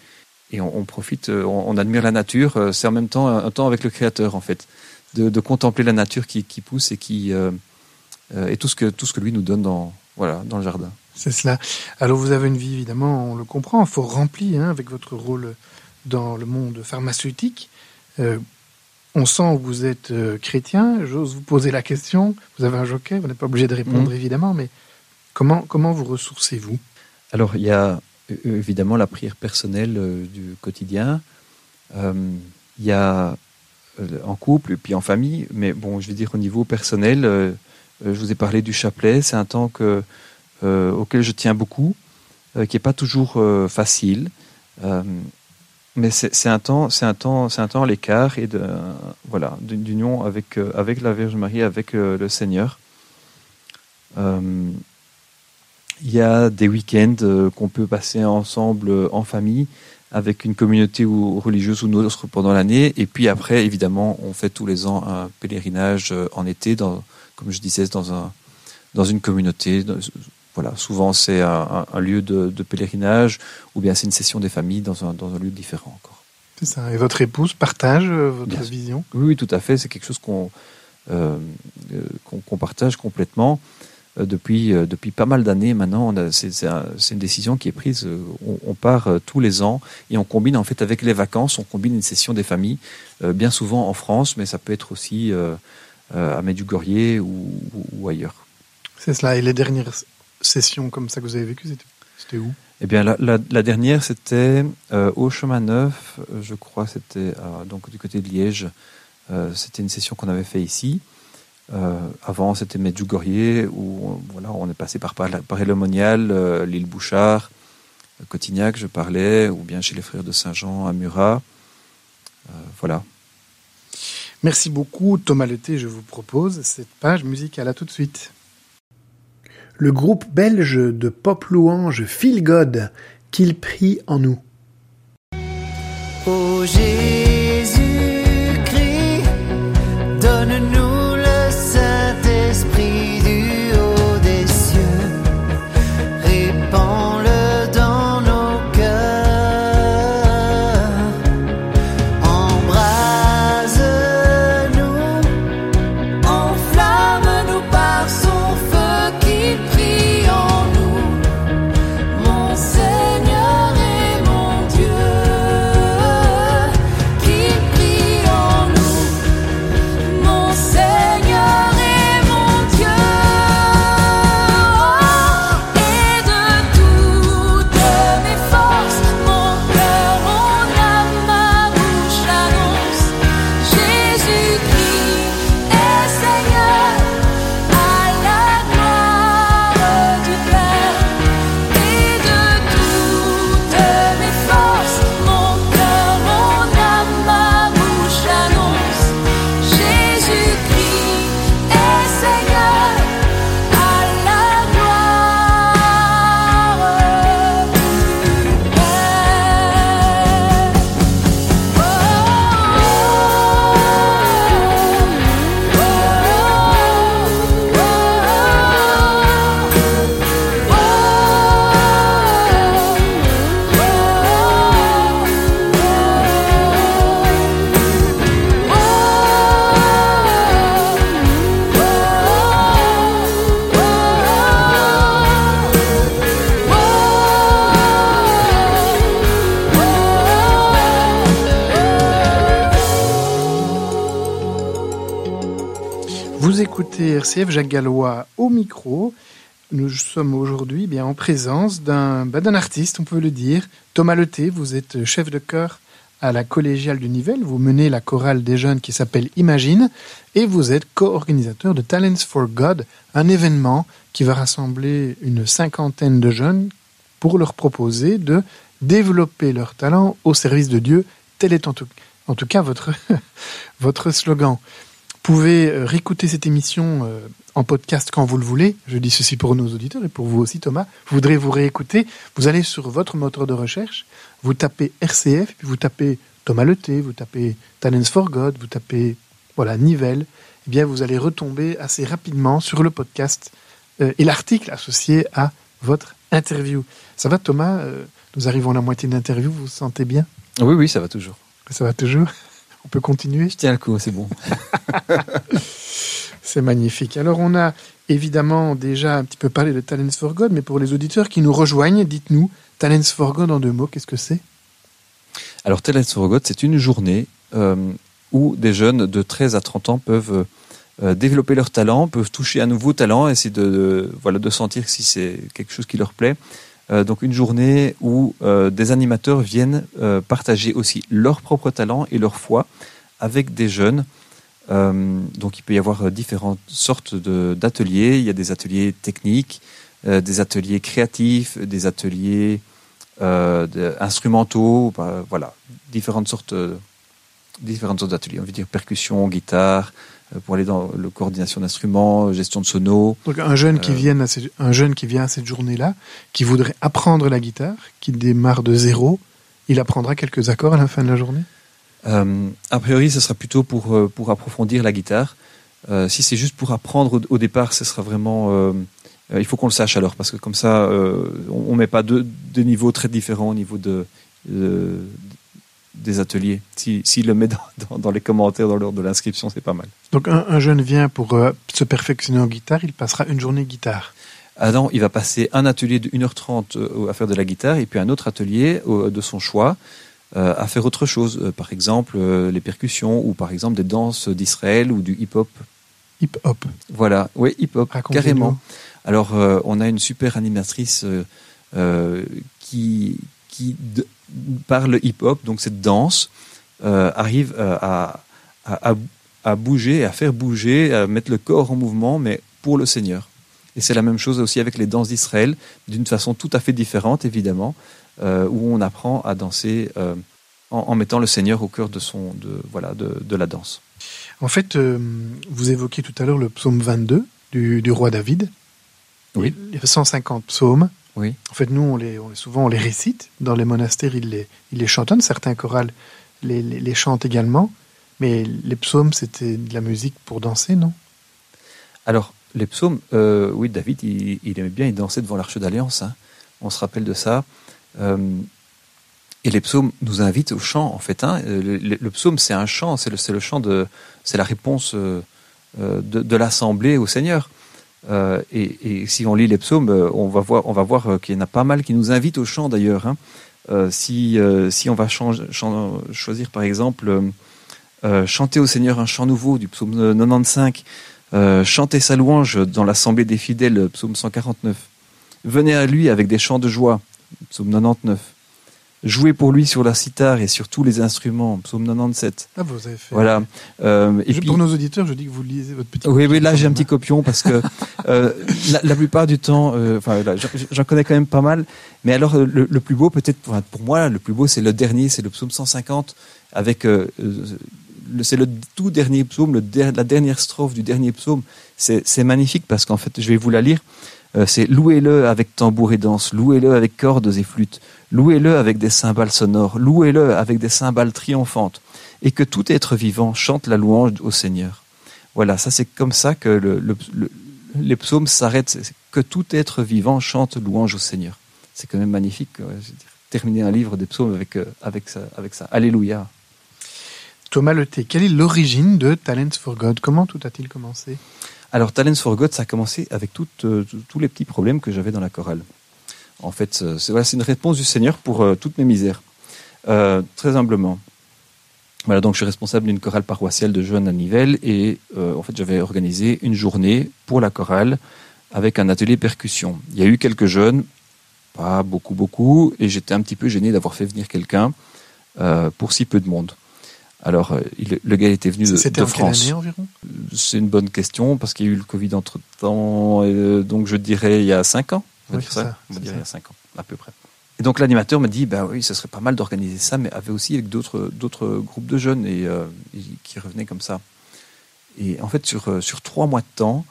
on, profite, euh, on, admire la nature. Euh, C'est en même temps un, temps avec le Créateur, en fait. De, contempler la nature qui, qui pousse et, qui, euh, euh, et tout, ce que, tout ce que lui nous donne dans, voilà, dans le jardin. C'est cela. Alors vous avez une vie, évidemment, on le comprend, fort remplie hein, avec votre rôle dans le monde pharmaceutique. Euh, on sent que vous êtes euh, chrétien. J'ose vous poser la question. Vous avez un joker, vous n'êtes pas obligé de répondre, Mhm. évidemment, mais comment, comment vous ressourcez-vous? Alors, il y a euh, évidemment la prière personnelle euh, du quotidien. Il y a en couple et puis en famille. Mais bon, je vais dire au niveau personnel, je vous ai parlé du chapelet. C'est un temps que, euh, auquel je tiens beaucoup, euh, qui n'est pas toujours euh, facile. Euh, mais c'est un temps, c'est un temps, c'est un temps à l'écart et de voilà d'union avec euh, avec la Vierge Marie, avec euh, le Seigneur. Euh, il y a des week-ends euh, qu'on peut passer ensemble euh, en famille. avec une communauté ou religieuse ou une autre pendant l'année. Et puis après, évidemment, on fait tous les ans un pèlerinage euh, en été, dans, comme je disais, dans, un, dans une communauté. Dans- voilà, souvent c'est un, lieu de, de pèlerinage ou bien c'est une session des familles dans un, dans un lieu différent encore. C'est ça. Et votre épouse partage euh, votre Bien vision? Oui, oui, tout à fait. C'est quelque chose qu'on euh, euh, partage complètement euh, depuis, euh, depuis pas mal d'années maintenant. C'est un- une décision qui est prise. On, on part tous les ans et on combine en fait avec les vacances, on combine une session des familles, bien souvent en France, mais ça peut être aussi à Medjugorje ou, ou- ailleurs. C'est cela. Et les dernières sessions comme ça que vous avez vécues, c'était- où? Eh bien, la, la- la dernière, c'était euh, au Chemin Neuf, euh, je crois, c'était euh, donc du côté de Liège. Euh, c'était une session qu'on avait fait ici. Euh, avant, c'était Medjugorje, où euh, voilà, on est passé par Paris-le-Monial, euh, l'île Bouchard, euh, Cotignac, je parlais, ou bien chez les frères de Saint-Jean à Murat. Euh, voilà. Merci beaucoup, Thomas Leté. Je vous propose cette page musicale. À tout de suite. Le groupe belge de pop louange Feel God, qu'il prie en nous. Ô RCF Jacques Gallois au micro. Nous sommes aujourd'hui bien en présence d'un bah, d'un artiste, on peut le dire. Thomas Leté, vous êtes chef de chœur à la collégiale du Nivelles. Vous menez la chorale des jeunes qui s'appelle Imagine et vous êtes co-organisateur de Talents for God, un événement qui va rassembler une cinquantaine de jeunes pour leur proposer de développer leur talent au service de Dieu. Tel est en tout, en tout cas votre slogan. Vous pouvez euh, réécouter cette émission euh, en podcast quand vous le voulez. Je dis ceci pour nos auditeurs et pour vous aussi, Thomas. Vous voudrez vous réécouter. Vous allez sur votre moteur de recherche, vous tapez RCF, puis vous tapez Thomas Leté, vous tapez Talents for God, vous tapez voilà Nivelle. Eh bien, vous allez retomber assez rapidement sur le podcast euh, et l'article associé à votre interview. Ça va, Thomas? Euh, Nous arrivons à la moitié de l'interview. Vous vous sentez bien? Oui, oui, ça va toujours. Ça va toujours? On peut continuer? Je tiens le coup, c'est bon. C'est magnifique. Alors on a évidemment déjà un petit peu parlé de Talents for God, mais pour les auditeurs qui nous rejoignent, dites-nous, Talents for God en deux mots, qu'est-ce que c'est? Alors, Talents for God, c'est une journée euh, où des jeunes de 13 à 30 ans peuvent euh, développer leur talent, peuvent toucher un nouveau talent, essayer de, de- voilà, de sentir si c'est quelque chose qui leur plaît. Euh, donc, une journée où euh, des animateurs viennent euh, partager aussi leur propre talent et leur foi avec des jeunes. Donc, il peut y avoir différentes sortes d'ateliers. Il y a des ateliers techniques, des ateliers créatifs, des ateliers instrumentaux, bah, voilà, différentes sortes, différentes sortes d'ateliers. On veut dire percussion, guitare, pour aller dans le coordination d'instruments, gestion de sono. Donc un jeune qui Euh. vient à cette, un jeune qui vient à cette journée-là, qui voudrait apprendre la guitare, qui démarre de zéro, Il apprendra quelques accords à la fin de la journée? Euh, a priori, ce sera plutôt pour, euh, pour approfondir la guitare. Euh, si c'est juste pour apprendre au, au départ, ce sera vraiment. euh, euh, il faut qu'on le sache alors, parce que comme ça, euh, on ne met pas deux, deux niveaux très différents au niveau de, de- des ateliers. S'il si, le met dans, dans- dans les commentaires, dans l'ordre de l'inscription, c'est pas mal. Donc un, un jeune vient pour euh, se perfectionner en guitare, il passera une journée guitare. Adam, il va passer un atelier de 1h30 euh, à faire de la guitare et puis un autre atelier de son choix euh, à faire autre chose. Par exemple, les percussions ou par exemple des danses d'Israël ou du hip-hop. Hip-hop. Voilà, oui, hip-hop, carrément. Alors, on a une super animatrice euh, qui, qui de- par le hip-hop, donc cette danse, euh, arrive euh, à, à, à- bouger, à faire bouger, à mettre le corps en mouvement, mais pour le Seigneur. Et c'est la même chose aussi avec les danses d'Israël, d'une façon tout à fait différente, évidemment, euh, où on apprend à danser euh, en, en mettant le Seigneur au cœur de, son, de, voilà, de, de la danse. En fait, vous évoquiez tout à l'heure le psaume 22 du, du roi David. Oui. Il y avait 150 psaumes. Oui. En fait, nous, on les, on souvent, on les récite. Dans les monastères, ils les, ils les chantonnent. Certains chorales les, les, les chantent également. Mais les psaumes, c'était de la musique pour danser, non? Alors, les psaumes, euh, oui, David, il, il aimait bien, il dansait devant l'Arche d'Alliance. hein. On se rappelle de ça. Euh, et les psaumes nous invitent au chant, en fait. hein. Euh, Le, le- le psaume, c'est un chant, c'est le, le chant de, c'est la réponse euh, de, de l'assemblée au Seigneur. Euh, et, si on lit les psaumes, euh, on va voir, euh, qu'il y en a pas mal qui nous invitent au chant d'ailleurs. hein. Si, on va choisir par exemple chanter au Seigneur un chant nouveau du psaume 95, euh, chanter sa louange dans l'assemblée des fidèles, psaume 149. Venez à lui avec des chants de joie, psaume 99. Jouez pour lui sur la cithare et sur tous les instruments, psaume 97. Ah, vous avez fait. Voilà. Euh, et Je- puis, Pour nos auditeurs, je dis que vous lisez votre petit. oui, oui, là j'ai un petit copion parce que euh, la, la plupart du temps, euh, enfin, j'en- connais quand même pas mal. Mais alors le, le plus beau, peut-être pour, pour moi, le plus beau, c'est le dernier, c'est le psaume 150, avec c'est le tout dernier psaume, le der- la dernière strophe du dernier psaume. C'est magnifique parce qu'en fait, je vais vous la lire. Euh, c'est louez-le avec tambour et danse, louez-le avec cordes et flûtes, louez-le avec des cymbales sonores, louez-le avec des cymbales triomphantes, et que tout être vivant chante la louange au Seigneur. Voilà, ça c'est comme ça que le- le- le- les psaumes s'arrêtent, que tout être vivant chante louange au Seigneur. C'est quand même magnifique, je terminer un livre des psaumes avec, euh, avec, ça, avec ça. Alléluia. Thomas Leté, quelle est l'origine de Talents for God? Comment tout a-t-il commencé? Alors, Talents for God, ça a commencé avec euh, tous- les petits problèmes que j'avais dans la chorale. En fait, euh, c'est une réponse du Seigneur pour euh, toutes mes misères. Très humblement. Voilà, donc je suis responsable d'une chorale paroissiale de jeunes à Nivelles et en fait j'avais organisé une journée pour la chorale avec un atelier percussion. Il y a eu quelques jeunes, pas beaucoup beaucoup, et j'étais un petit peu gêné d'avoir fait venir quelqu'un pour si peu de monde. Alors euh, il- le gars était venu de, C'était de en quelle France. année environ? C'est une bonne question parce qu'il y a eu le Covid entre temps, donc je dirais il y a cinq ans. On Oui, ça. ça, On il y a cinq ans, à peu près. Et donc l'animateur m'a dit, bah oui, ce serait pas mal d'organiser ça, mais avait aussi avec d'autres d'autres groupes de jeunes et euh, et qui revenaient comme ça. Et en fait, sur euh, sur trois mois de temps,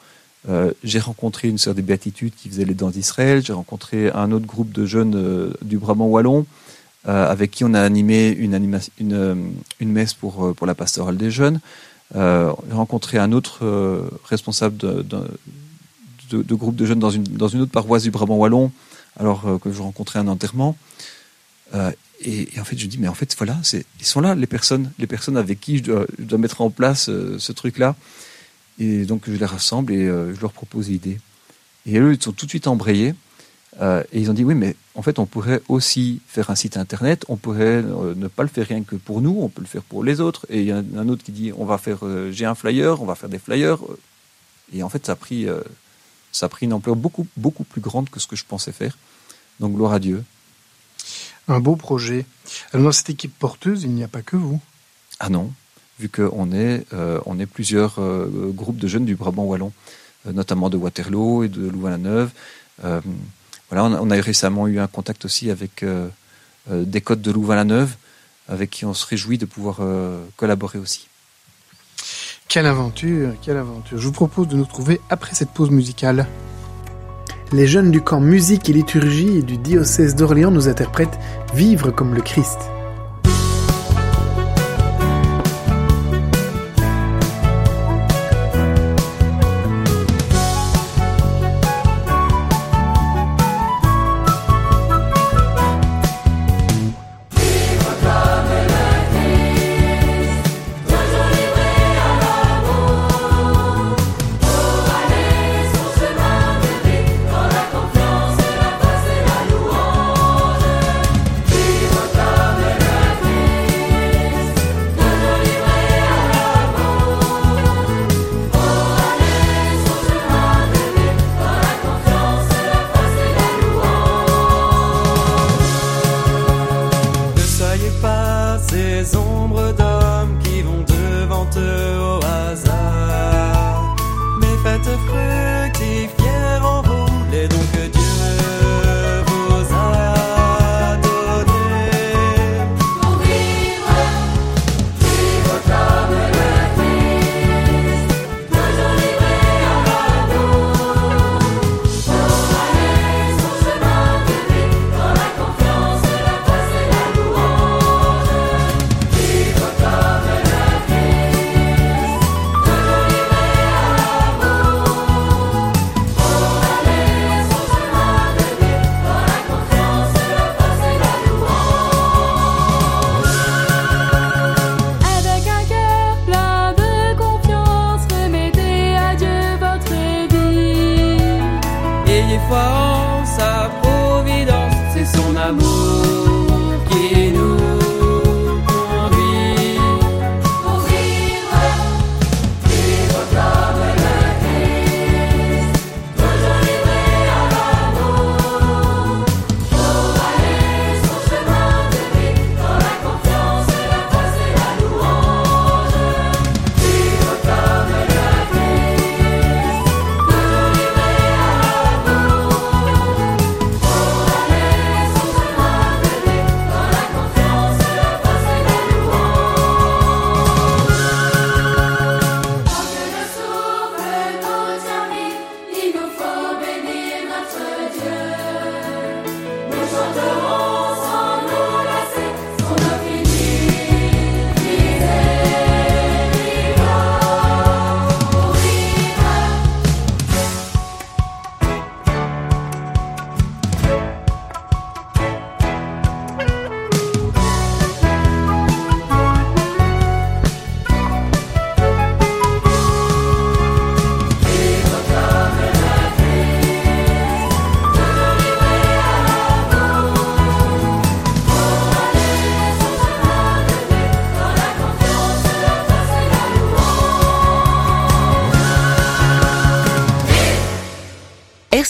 euh, j'ai rencontré une sœur des béatitudes qui faisait les danses d'Israël. J'ai rencontré un autre groupe de jeunes euh, du Brabant wallon euh, avec qui on a animé une, euh, messe pour, euh, pour la pastorale des jeunes. Euh, j'ai rencontré un autre euh, responsable de, de, de- groupe de jeunes dans une, autre paroisse du Brabant wallon, alors euh, que je rencontrais un enterrement. Euh, et, en fait, je dis, mais en fait, voilà, ils sont là, les personnes, les personnes avec qui je dois, mettre en place euh, ce truc-là. Et donc, je les rassemble et euh, je leur propose l'idée. Et eux, ils sont tout de suite embrayés. Euh, et ils ont dit, oui, mais en fait, on pourrait aussi faire un site internet, on pourrait euh, ne pas le faire rien que pour nous, on peut le faire pour les autres. Et il y a un, autre qui dit, on va faire, euh, j'ai un flyer, on va faire des flyers. Et en fait, ça a pris, ça a pris une ampleur beaucoup, beaucoup plus grande que ce que je pensais faire. Donc, gloire à Dieu. Un beau projet. Alors dans cette équipe porteuse, il n'y a pas que vous. Ah non, vu qu'on est, on est plusieurs groupes de jeunes du Brabant wallon, notamment de Waterloo et de Louvain-la-Neuve. Voilà, on a, on a eu récemment eu un contact aussi avec euh, euh, des côtes de Louvain-la-Neuve, avec qui on se réjouit de pouvoir euh, collaborer aussi. Quelle aventure, quelle aventure. Je vous propose de nous retrouver après cette pause musicale. les jeunes du camp musique et liturgie et du diocèse d'Orléans nous interprètent Vivre comme le Christ.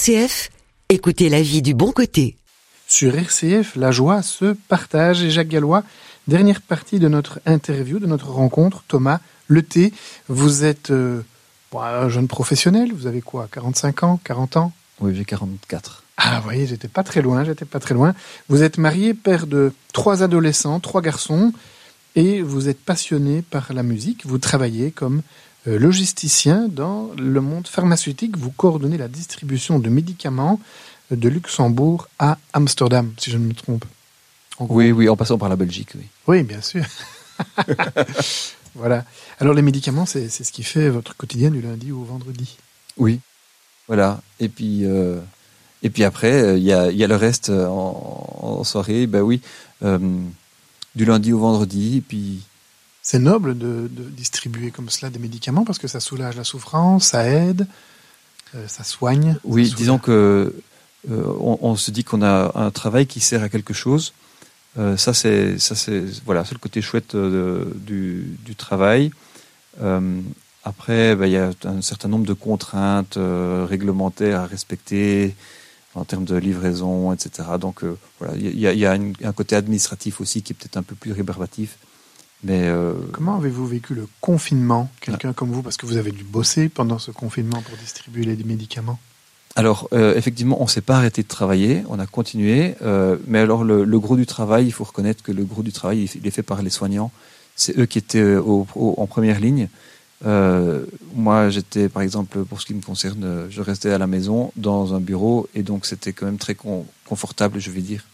RCF, écoutez la vie du bon côté. Sur RCF, la joie se partage. Et Jacques Gallois, dernière partie de notre interview, de notre rencontre. Thomas Leté, vous êtes euh, bon, un jeune professionnel. Vous avez quoi 45 ans 40 ans? Oui, j'ai 44. Ah, vous voyez, j'étais pas très loin, j'étais pas très loin. Vous êtes marié, père de trois adolescents, trois garçons, et vous êtes passionné par la musique. Vous travaillez comme logisticien dans le monde pharmaceutique. Vous coordonnez la distribution de médicaments euh, de Luxembourg à Amsterdam, si je ne me trompe. Oui, oui, en passant par la Belgique, oui. Oui, bien sûr. voilà. Alors les médicaments, c'est c'est ce qui fait votre quotidien du lundi au vendredi. Oui. Voilà. Et puis, euh, et puis après, euh, il y, a, y a le reste euh, en, en soirée. Ben oui, euh, du lundi au vendredi. Et puis, C'est noble de, de distribuer comme cela des médicaments parce que ça soulage la souffrance, ça aide, euh, ça soigne. oui, ça disons que euh, on, on se dit qu'on a un travail qui sert à quelque chose. Euh, ça, c'est, ça, c'est, voilà, c'est le côté chouette du, du travail. Après, ben, il y a un certain nombre de contraintes réglementaires à respecter en termes de livraison, etc. Donc voilà, il y a, il y a une- un côté administratif aussi qui est peut-être un peu plus rébarbatif. Mais euh, Comment avez-vous vécu le confinement, quelqu'un comme vous, parce que vous avez dû bosser pendant ce confinement pour distribuer les médicaments? Alors, euh, effectivement, on s'est pas arrêté de travailler, on a continué. euh, mais alors, le, le gros du travail, il faut reconnaître que le gros du travail, il est fait par les soignants. C'est eux qui étaient au- au- en première ligne. Euh, moi, j'étais, par exemple, pour ce qui me concerne, je restais à la maison, dans un bureau, et donc c'était quand même très con- confortable, je vais dire,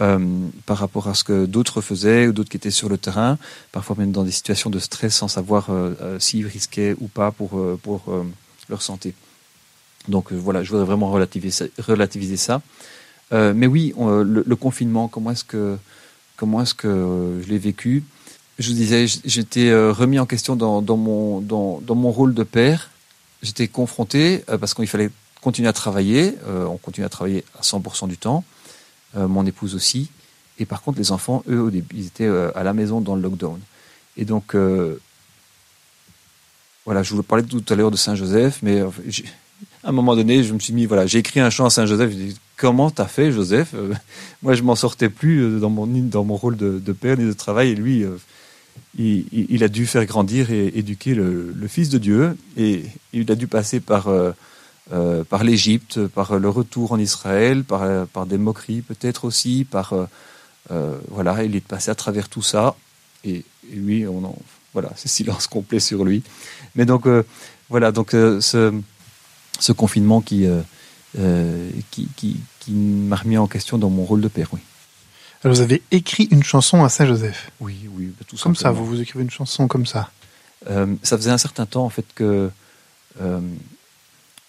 euh, par rapport à ce que d'autres faisaient, ou d'autres qui étaient sur le terrain, parfois même dans des situations de stress, sans savoir euh, euh, s'ils risquaient ou pas pour, pour leur santé. Donc voilà, je voudrais vraiment relativiser ça. mais oui, le, confinement, comment est-ce que, comment est-ce que je l'ai vécu? Je vous disais, j'étais remis en question dans, mon, dans, mon rôle de père. J'étais confronté parce qu'il fallait continuer à travailler. On continue à travailler à 100% du temps. Euh, mon épouse aussi. Et par contre, les enfants, eux, au début, ils étaient euh, à la maison dans le lockdown. Et donc, euh, voilà, je vous parlais tout à l'heure de Saint-Joseph, mais à un moment donné, je me suis mis, voilà, j'ai écrit un chant à Saint-Joseph. Je dis, comment t'as fait, Joseph? Moi, je m'en sortais plus dans mon, dans mon rôle de, père ni de travail. Et lui, il, a dû faire grandir et éduquer le, Fils de Dieu. Et il a dû passer par, euh, par l'Égypte, par le retour en Israël, par, euh, par des moqueries peut-être aussi, par euh, euh, voilà, il est passé à travers tout ça. Et, et lui, on en, voilà, c'est silence complet sur lui. Mais donc euh, voilà, donc euh, ce, ce confinement qui, euh, euh, qui, qui, qui m'a remis en question dans mon rôle de père, oui. Alors, vous avez écrit une chanson à Saint-Joseph. Oui, oui, tout Comme ça, simplement. vous vous écrivez une chanson comme ça. Euh, ça faisait un certain temps en fait que euh,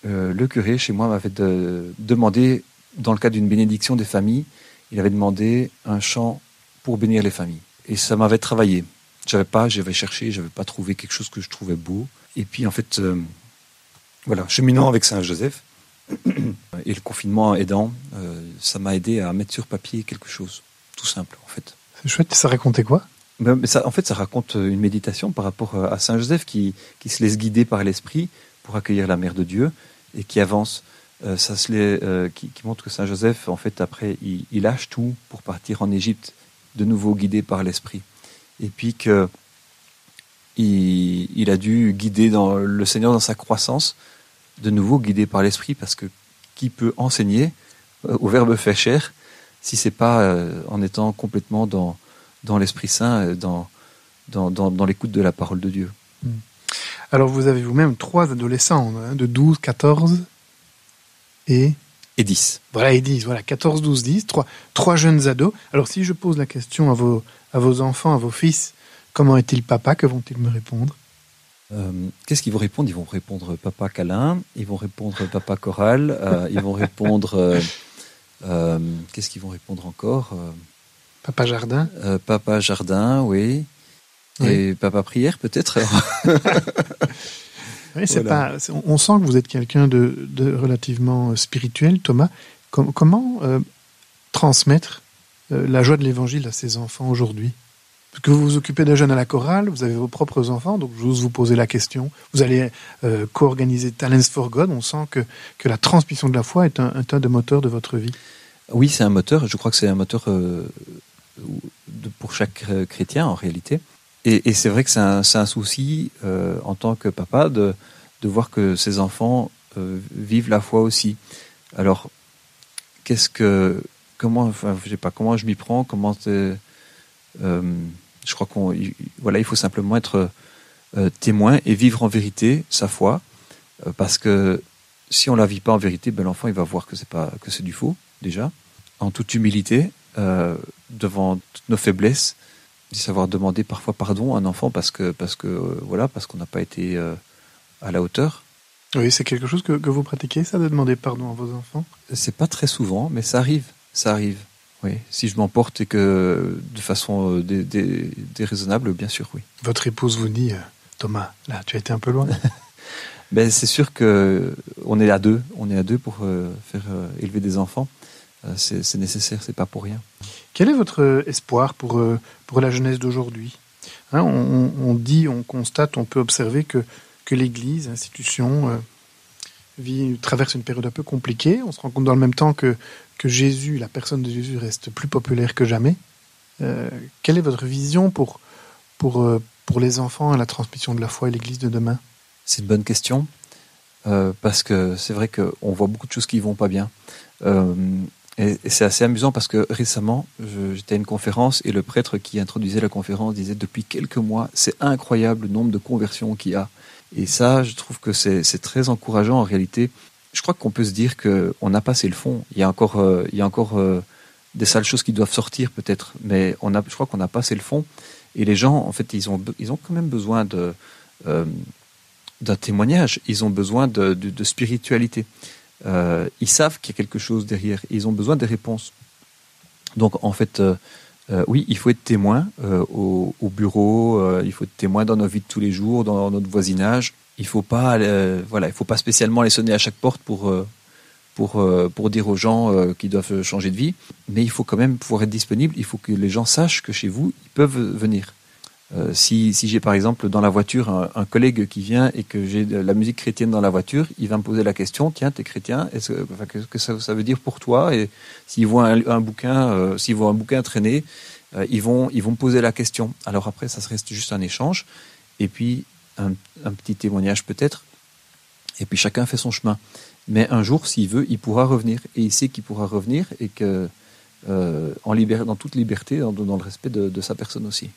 euh, le curé chez moi m'avait de- demandé, dans le cadre d'une bénédiction des familles, il avait demandé un chant pour bénir les familles. Et ça m'avait travaillé. J'avais pas, j'avais cherché, j'avais pas trouvé quelque chose que je trouvais beau. Et puis en fait, euh, voilà, cheminant avec Saint Joseph et le confinement aidant, euh, ça m'a aidé à mettre sur papier quelque chose, tout simple en fait. C'est chouette. Ça racontait quoi? Mais ça, en fait, ça raconte euh, une méditation par rapport euh, à Saint Joseph qui, qui se laisse guider par l'Esprit pour accueillir la Mère de Dieu et qui avance. Euh, ça se euh, qui, montre que Saint Joseph, en fait, après, il, lâche tout pour partir en Égypte, de nouveau guidé par l'Esprit. Et puis que il, a dû guider dans, le Seigneur dans sa croissance, de nouveau guidé par l'Esprit, parce que qui peut enseigner euh, au Verbe fait chair si c'est pas en étant complètement dans dans l'Esprit Saint, dans, dans, dans, dans l'écoute de la parole de Dieu. Alors, vous avez vous-même trois adolescents, hein, de 12, 14 et... Et 10. Voilà, et 10. Voilà, 14, 12, 10. Trois, trois jeunes ados. Alors, si je pose la question à vos, à vos enfants, à vos fils, comment est-il papa Que vont-ils me répondre? Euh, Qu'est-ce qu'ils vont répondre Ils vont répondre papa câlin, ils vont répondre papa choral, euh, ils vont répondre. euh, euh, Qu'est-ce qu'ils vont répondre encore? Euh, Papa jardin? euh, Papa jardin, oui. Et papa prière, peut-être Oui, c'est Voilà. pas. c'est- On sent que vous êtes quelqu'un de, de relativement euh, spirituel, Thomas. Com- comment euh, transmettre euh, la joie de l'Évangile à ses enfants aujourd'hui? Parce que vous vous occupez de jeunes à la chorale, vous avez vos propres enfants, donc j'ose vous poser la question. Vous allez euh, co-organiser Talents for God. On sent que, que la transmission de la foi est un, un des moteurs de votre vie. Oui, c'est un moteur. Je crois que c'est un moteur euh, de- pour chaque chrétien en réalité. Et, c'est vrai que c'est un, souci euh, en tant que papa de, de voir que ses enfants euh, vivent la foi aussi. Alors, qu'est-ce que, comment, enfin, je sais pas, comment je m'y prends, comment euh, je crois qu'on, il- voilà, il faut simplement être témoin et vivre en vérité sa foi, parce que si on la vit pas en vérité, ben l'enfant il va voir que c'est pas que c'est du faux déjà, en toute humilité devant toutes nos faiblesses, de savoir demander parfois pardon à un enfant parce que parce que euh, voilà parce qu'on n'a pas été euh, à la hauteur. Oui, c'est quelque chose que, que vous pratiquez, ça, de demander pardon à vos enfants? C'est pas très souvent, mais ça arrive, ça arrive. Oui, si je m'emporte et que de façon euh, dé- dé- déraisonnable, bien sûr, oui. Votre épouse vous dit, Thomas, là, tu as été un peu loin. Ben, c'est sûr que on est à deux, on est à deux pour faire élever des enfants. C'est c'est nécessaire, c'est pas pour rien. Quel est votre euh, espoir pour, euh, pour la jeunesse d'aujourd'hui Hein, on, dit, on constate, on peut observer que, que l'Église, institution, euh, vit, traverse une période un peu compliquée. On se rend compte dans le même temps que, que Jésus, la personne de Jésus, reste plus populaire que jamais. Quelle est votre vision pour, pour, pour les enfants et la transmission de la foi et l'Église de demain? C'est une bonne question parce que c'est vrai qu'on voit beaucoup de choses qui vont pas bien. Et c'est assez amusant parce que récemment, j'étais à une conférence et le prêtre qui introduisait la conférence disait depuis quelques mois, c'est incroyable le nombre de conversions qu'il y a. Et ça, je trouve que c'est très encourageant en réalité. Je crois qu'on peut se dire qu'on a passé le fond. Il y a encore, euh, il y a encore euh, des sales choses qui doivent sortir peut-être, mais on a, je crois qu'on a passé le fond. Et les gens, en fait, ils ont, ils ont quand même besoin de euh, d'un témoignage. Ils ont besoin de, de spiritualité. Euh, ils savent qu'il y a quelque chose derrière. Ils ont besoin des réponses. Donc, en fait, euh, euh, oui, il faut être témoin au, au bureau. il faut être témoin dans nos vies de tous les jours, dans notre voisinage. Il faut pas, voilà, il faut pas spécialement aller sonner à chaque porte pour pour pour dire aux gens qu'ils doivent changer de vie. Mais il faut quand même pouvoir être disponible. Il faut que les gens sachent que chez vous, ils peuvent venir. Euh, si, si j'ai par exemple dans la voiture un, un collègue qui vient et que j'ai de la musique chrétienne dans la voiture, il va me poser la question tiens, t'es chrétien Est-ce que, enfin, que ça, veut dire pour toi? Et s'ils voient un, un bouquin, euh, s'ils voient un bouquin traîner, euh, ils vont ils vont me poser la question. Alors après, ça reste juste un échange et puis un, petit témoignage peut-être. Et puis chacun fait son chemin. Mais un jour, s'il veut, il pourra revenir et il sait qu'il pourra revenir et que euh, en libér- dans toute liberté, dans, dans le respect de, de sa personne aussi.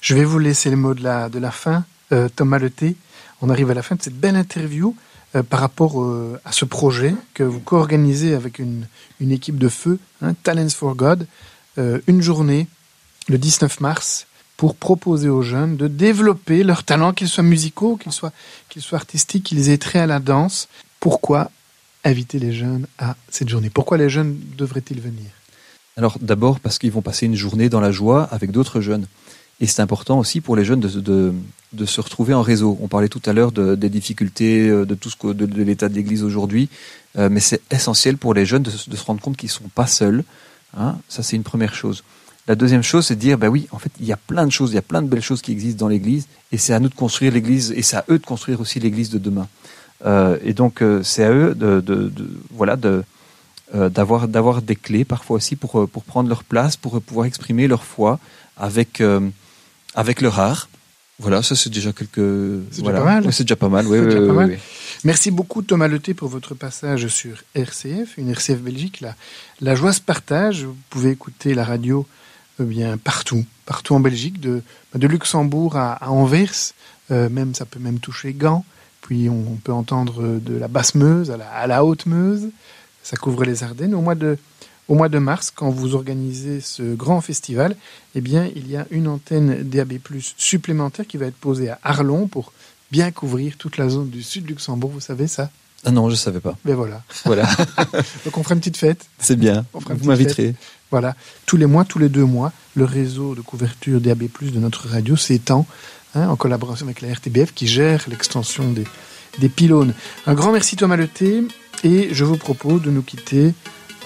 Je vais vous laisser le mot de la, fin. Euh, Thomas Leté, on arrive à la fin de cette belle interview euh, par rapport euh, à ce projet que vous co-organisez avec une, une équipe de feu, hein, Talents for God, une journée le 19 mars pour proposer aux jeunes de développer leurs talents, qu'ils soient musicaux, qu'ils qu'ils soient artistiques, qu'ils aient trait à la danse. Pourquoi inviter les jeunes à cette journée? Pourquoi les jeunes devraient-ils venir? Alors d'abord parce qu'ils vont passer une journée dans la joie avec d'autres jeunes. Et c'est important aussi pour les jeunes de, de, se retrouver en réseau. On parlait tout à l'heure de, des difficultés, euh, de tout ce que, de, l'état de l'Église aujourd'hui, euh, mais c'est essentiel pour les jeunes de, se- rendre compte qu'ils sont pas seuls. Hein Ça, c'est une première chose. La deuxième chose, c'est de dire, ben oui, en fait, il y a plein de choses, il y a plein de belles choses qui existent dans l'Église, et c'est à nous de construire l'Église, et c'est à eux de construire aussi l'Église de demain. Euh, et donc, c'est à eux de, de, voilà, d'avoir d'avoir des clés parfois aussi pour pour prendre leur place, pour pouvoir exprimer leur foi avec avec leur art. Voilà, ça c'est déjà quelques. C'est déjà voilà. pas mal. Oui, c'est déjà pas mal. Oui, C'est oui, déjà oui, pas mal. oui. Merci beaucoup Thomas Leté pour votre passage sur RCF, une RCF Belgique. La, la joie se partage. Vous pouvez écouter la radio eh bien partout, partout en Belgique, de, de Luxembourg à, à Anvers, euh, même ça peut même toucher Gand. Puis on, on peut entendre de la basse Meuse à la, à la haute Meuse. Ça couvre les Ardennes. Au mois de au mois de mars, quand vous organisez ce grand festival, eh bien, il y a une antenne DAB+ supplémentaire qui va être posée à Arlon pour bien couvrir toute la zone du sud de Luxembourg. Vous savez ça? Ah non, je savais pas. Ben voilà. Voilà, Donc on fera une petite fête. c'est bien. On fera une Vous m'inviterez. Voilà. Tous les mois, tous les deux mois, le réseau de couverture DAB+ de notre radio s'étend hein, en collaboration avec la RTBF qui gère l'extension des, des pylônes. Un grand merci Thomas Leté et je vous propose de nous quitter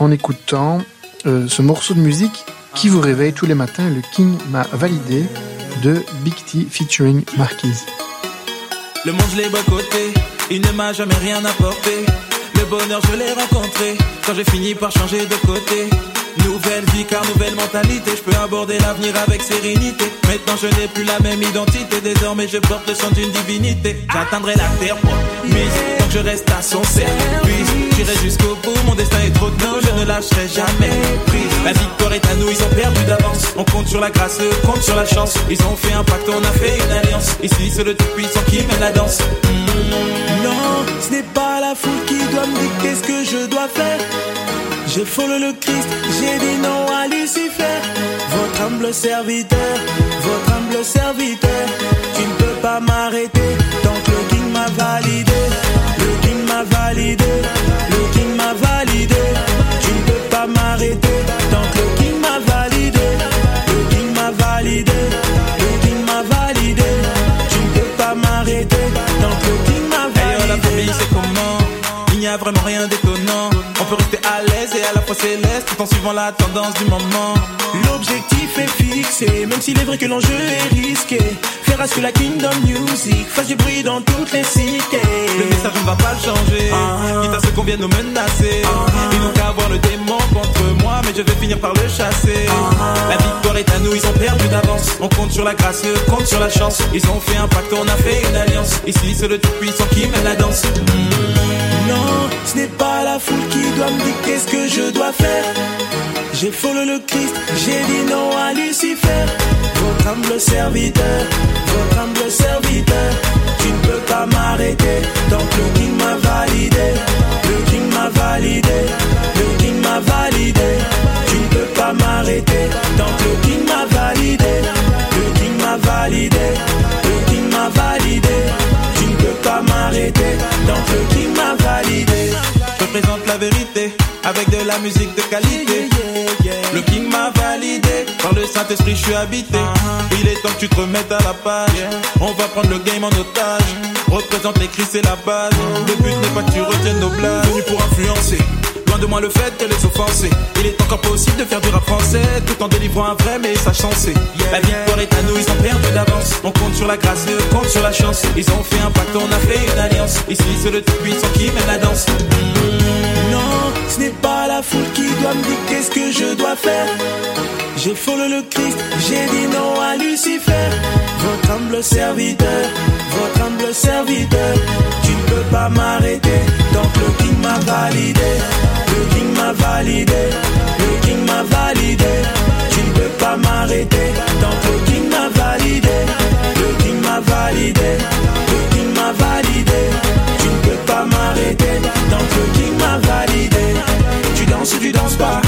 en écoutant euh, ce morceau de musique qui vous réveille tous les matins, le King m'a validé de Big T featuring Marquise. Le monde, je l'ai boycotté, il ne m'a jamais rien apporté. Le bonheur, je l'ai rencontré quand j'ai fini par changer de côté. Nouvelle vie car nouvelle mentalité, je peux aborder l'avenir avec sérénité. Maintenant je n'ai plus la même identité, désormais je porte le sang d'une divinité. J'atteindrai la terre promise, tant que je reste à son service. J'irai jusqu'au bout, mon destin est trop tôt, je ne lâcherai jamais prise. La victoire est à nous, ils ont perdu d'avance. On compte sur la grâce, eux compte sur la chance. Ils ont fait un pacte, on a fait une alliance. Ici c'est le tout puissant qui mène la danse. Mm. Non, ce n'est pas la foule qui doit me dicter ce que je dois faire. J'ai follow le Christ, j'ai dit non à Lucifer. Votre humble serviteur, votre humble serviteur. Tu ne peux pas m'arrêter tant que le King m'a validé. Le King m'a validé, le King m'a validé. Tu ne peux pas m'arrêter tant que le King m'a validé. Le King m'a validé, le King m'a validé. Tu ne peux pas m'arrêter tant que le King m'a validé. la famille, c'est comment? Il n'y a vraiment rien d'étonnant. feeling en suivant la tendance du moment. L'objectif est fixé, même s'il est vrai que l'enjeu est risqué. Faire à ce que la Kingdom Music fasse du bruit dans toutes les cités. Le message, on ne va pas le changer. Quitte à ce qu'on vienne nous menacer. Ils n'ont qu'à avoir le démon contre moi, mais je vais finir par le chasser. La victoire est à nous, ils ont perdu d'avance. On compte sur la grâce, eux comptent sur la chance. Ils ont fait un pacte, on a fait une alliance. Ici, c'est le tout puissant qui mène la danse. Non, ce n'est pas la foule qui doit me dicter ce que je dois faire. J'ai follow le Christ, j'ai dit non à Lucifer. Votre humble serviteur, votre humble serviteur. Tu ne peux pas m'arrêter. Donc le king m'a validé. Le king m'a validé. Le king m'a validé. Tu ne peux pas m'arrêter. Donc le king m'a validé. Le king m'a validé. Le king m'a validé. Tu ne peux pas m'arrêter. Donc le king m'a validé. Je présente la vérité avec de la musique Le king m'a validé. Par le Saint-Esprit, je suis habité. Il est temps que tu te remettes à la page. On va prendre le game en otage. Représente les cris, c'est la base. Le but n'est pas que tu retiennes nos blagues. Venu pour influencer. Loin de moi le fait de les offenser. Il est encore possible de faire du rap français tout en délivrant un vrai message sensé. La victoire est à nous, ils ont perdu d'avance. On compte sur la grâce et eux comptent sur la chance. Ils ont fait un pacte, on a fait une alliance. Ici, c'est le type puissant qui mène la danse. Non, ce n'est pas la foule qui doit me dire qu'est-ce que je dois faire. J'ai foulé le Christ, j'ai dit non à Lucifer. Votre humble serviteur, votre humble serviteur. Tu ne peux pas m'arrêter, donc le King m'a validé. Le King m'a validé, le King m'a validé. Tu ne peux pas m'arrêter, donc le King m'a validé. Le King m'a validé, le King m'a validé. Tu ne peux pas m'arrêter, donc le King m'a validé. Tu danses ou tu danses pas,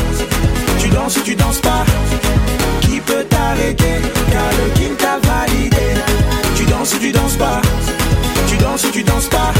tu danses ou tu danses pas car le t'a validé. Tu danses ou tu danses pas, tu danses ou tu danses pas?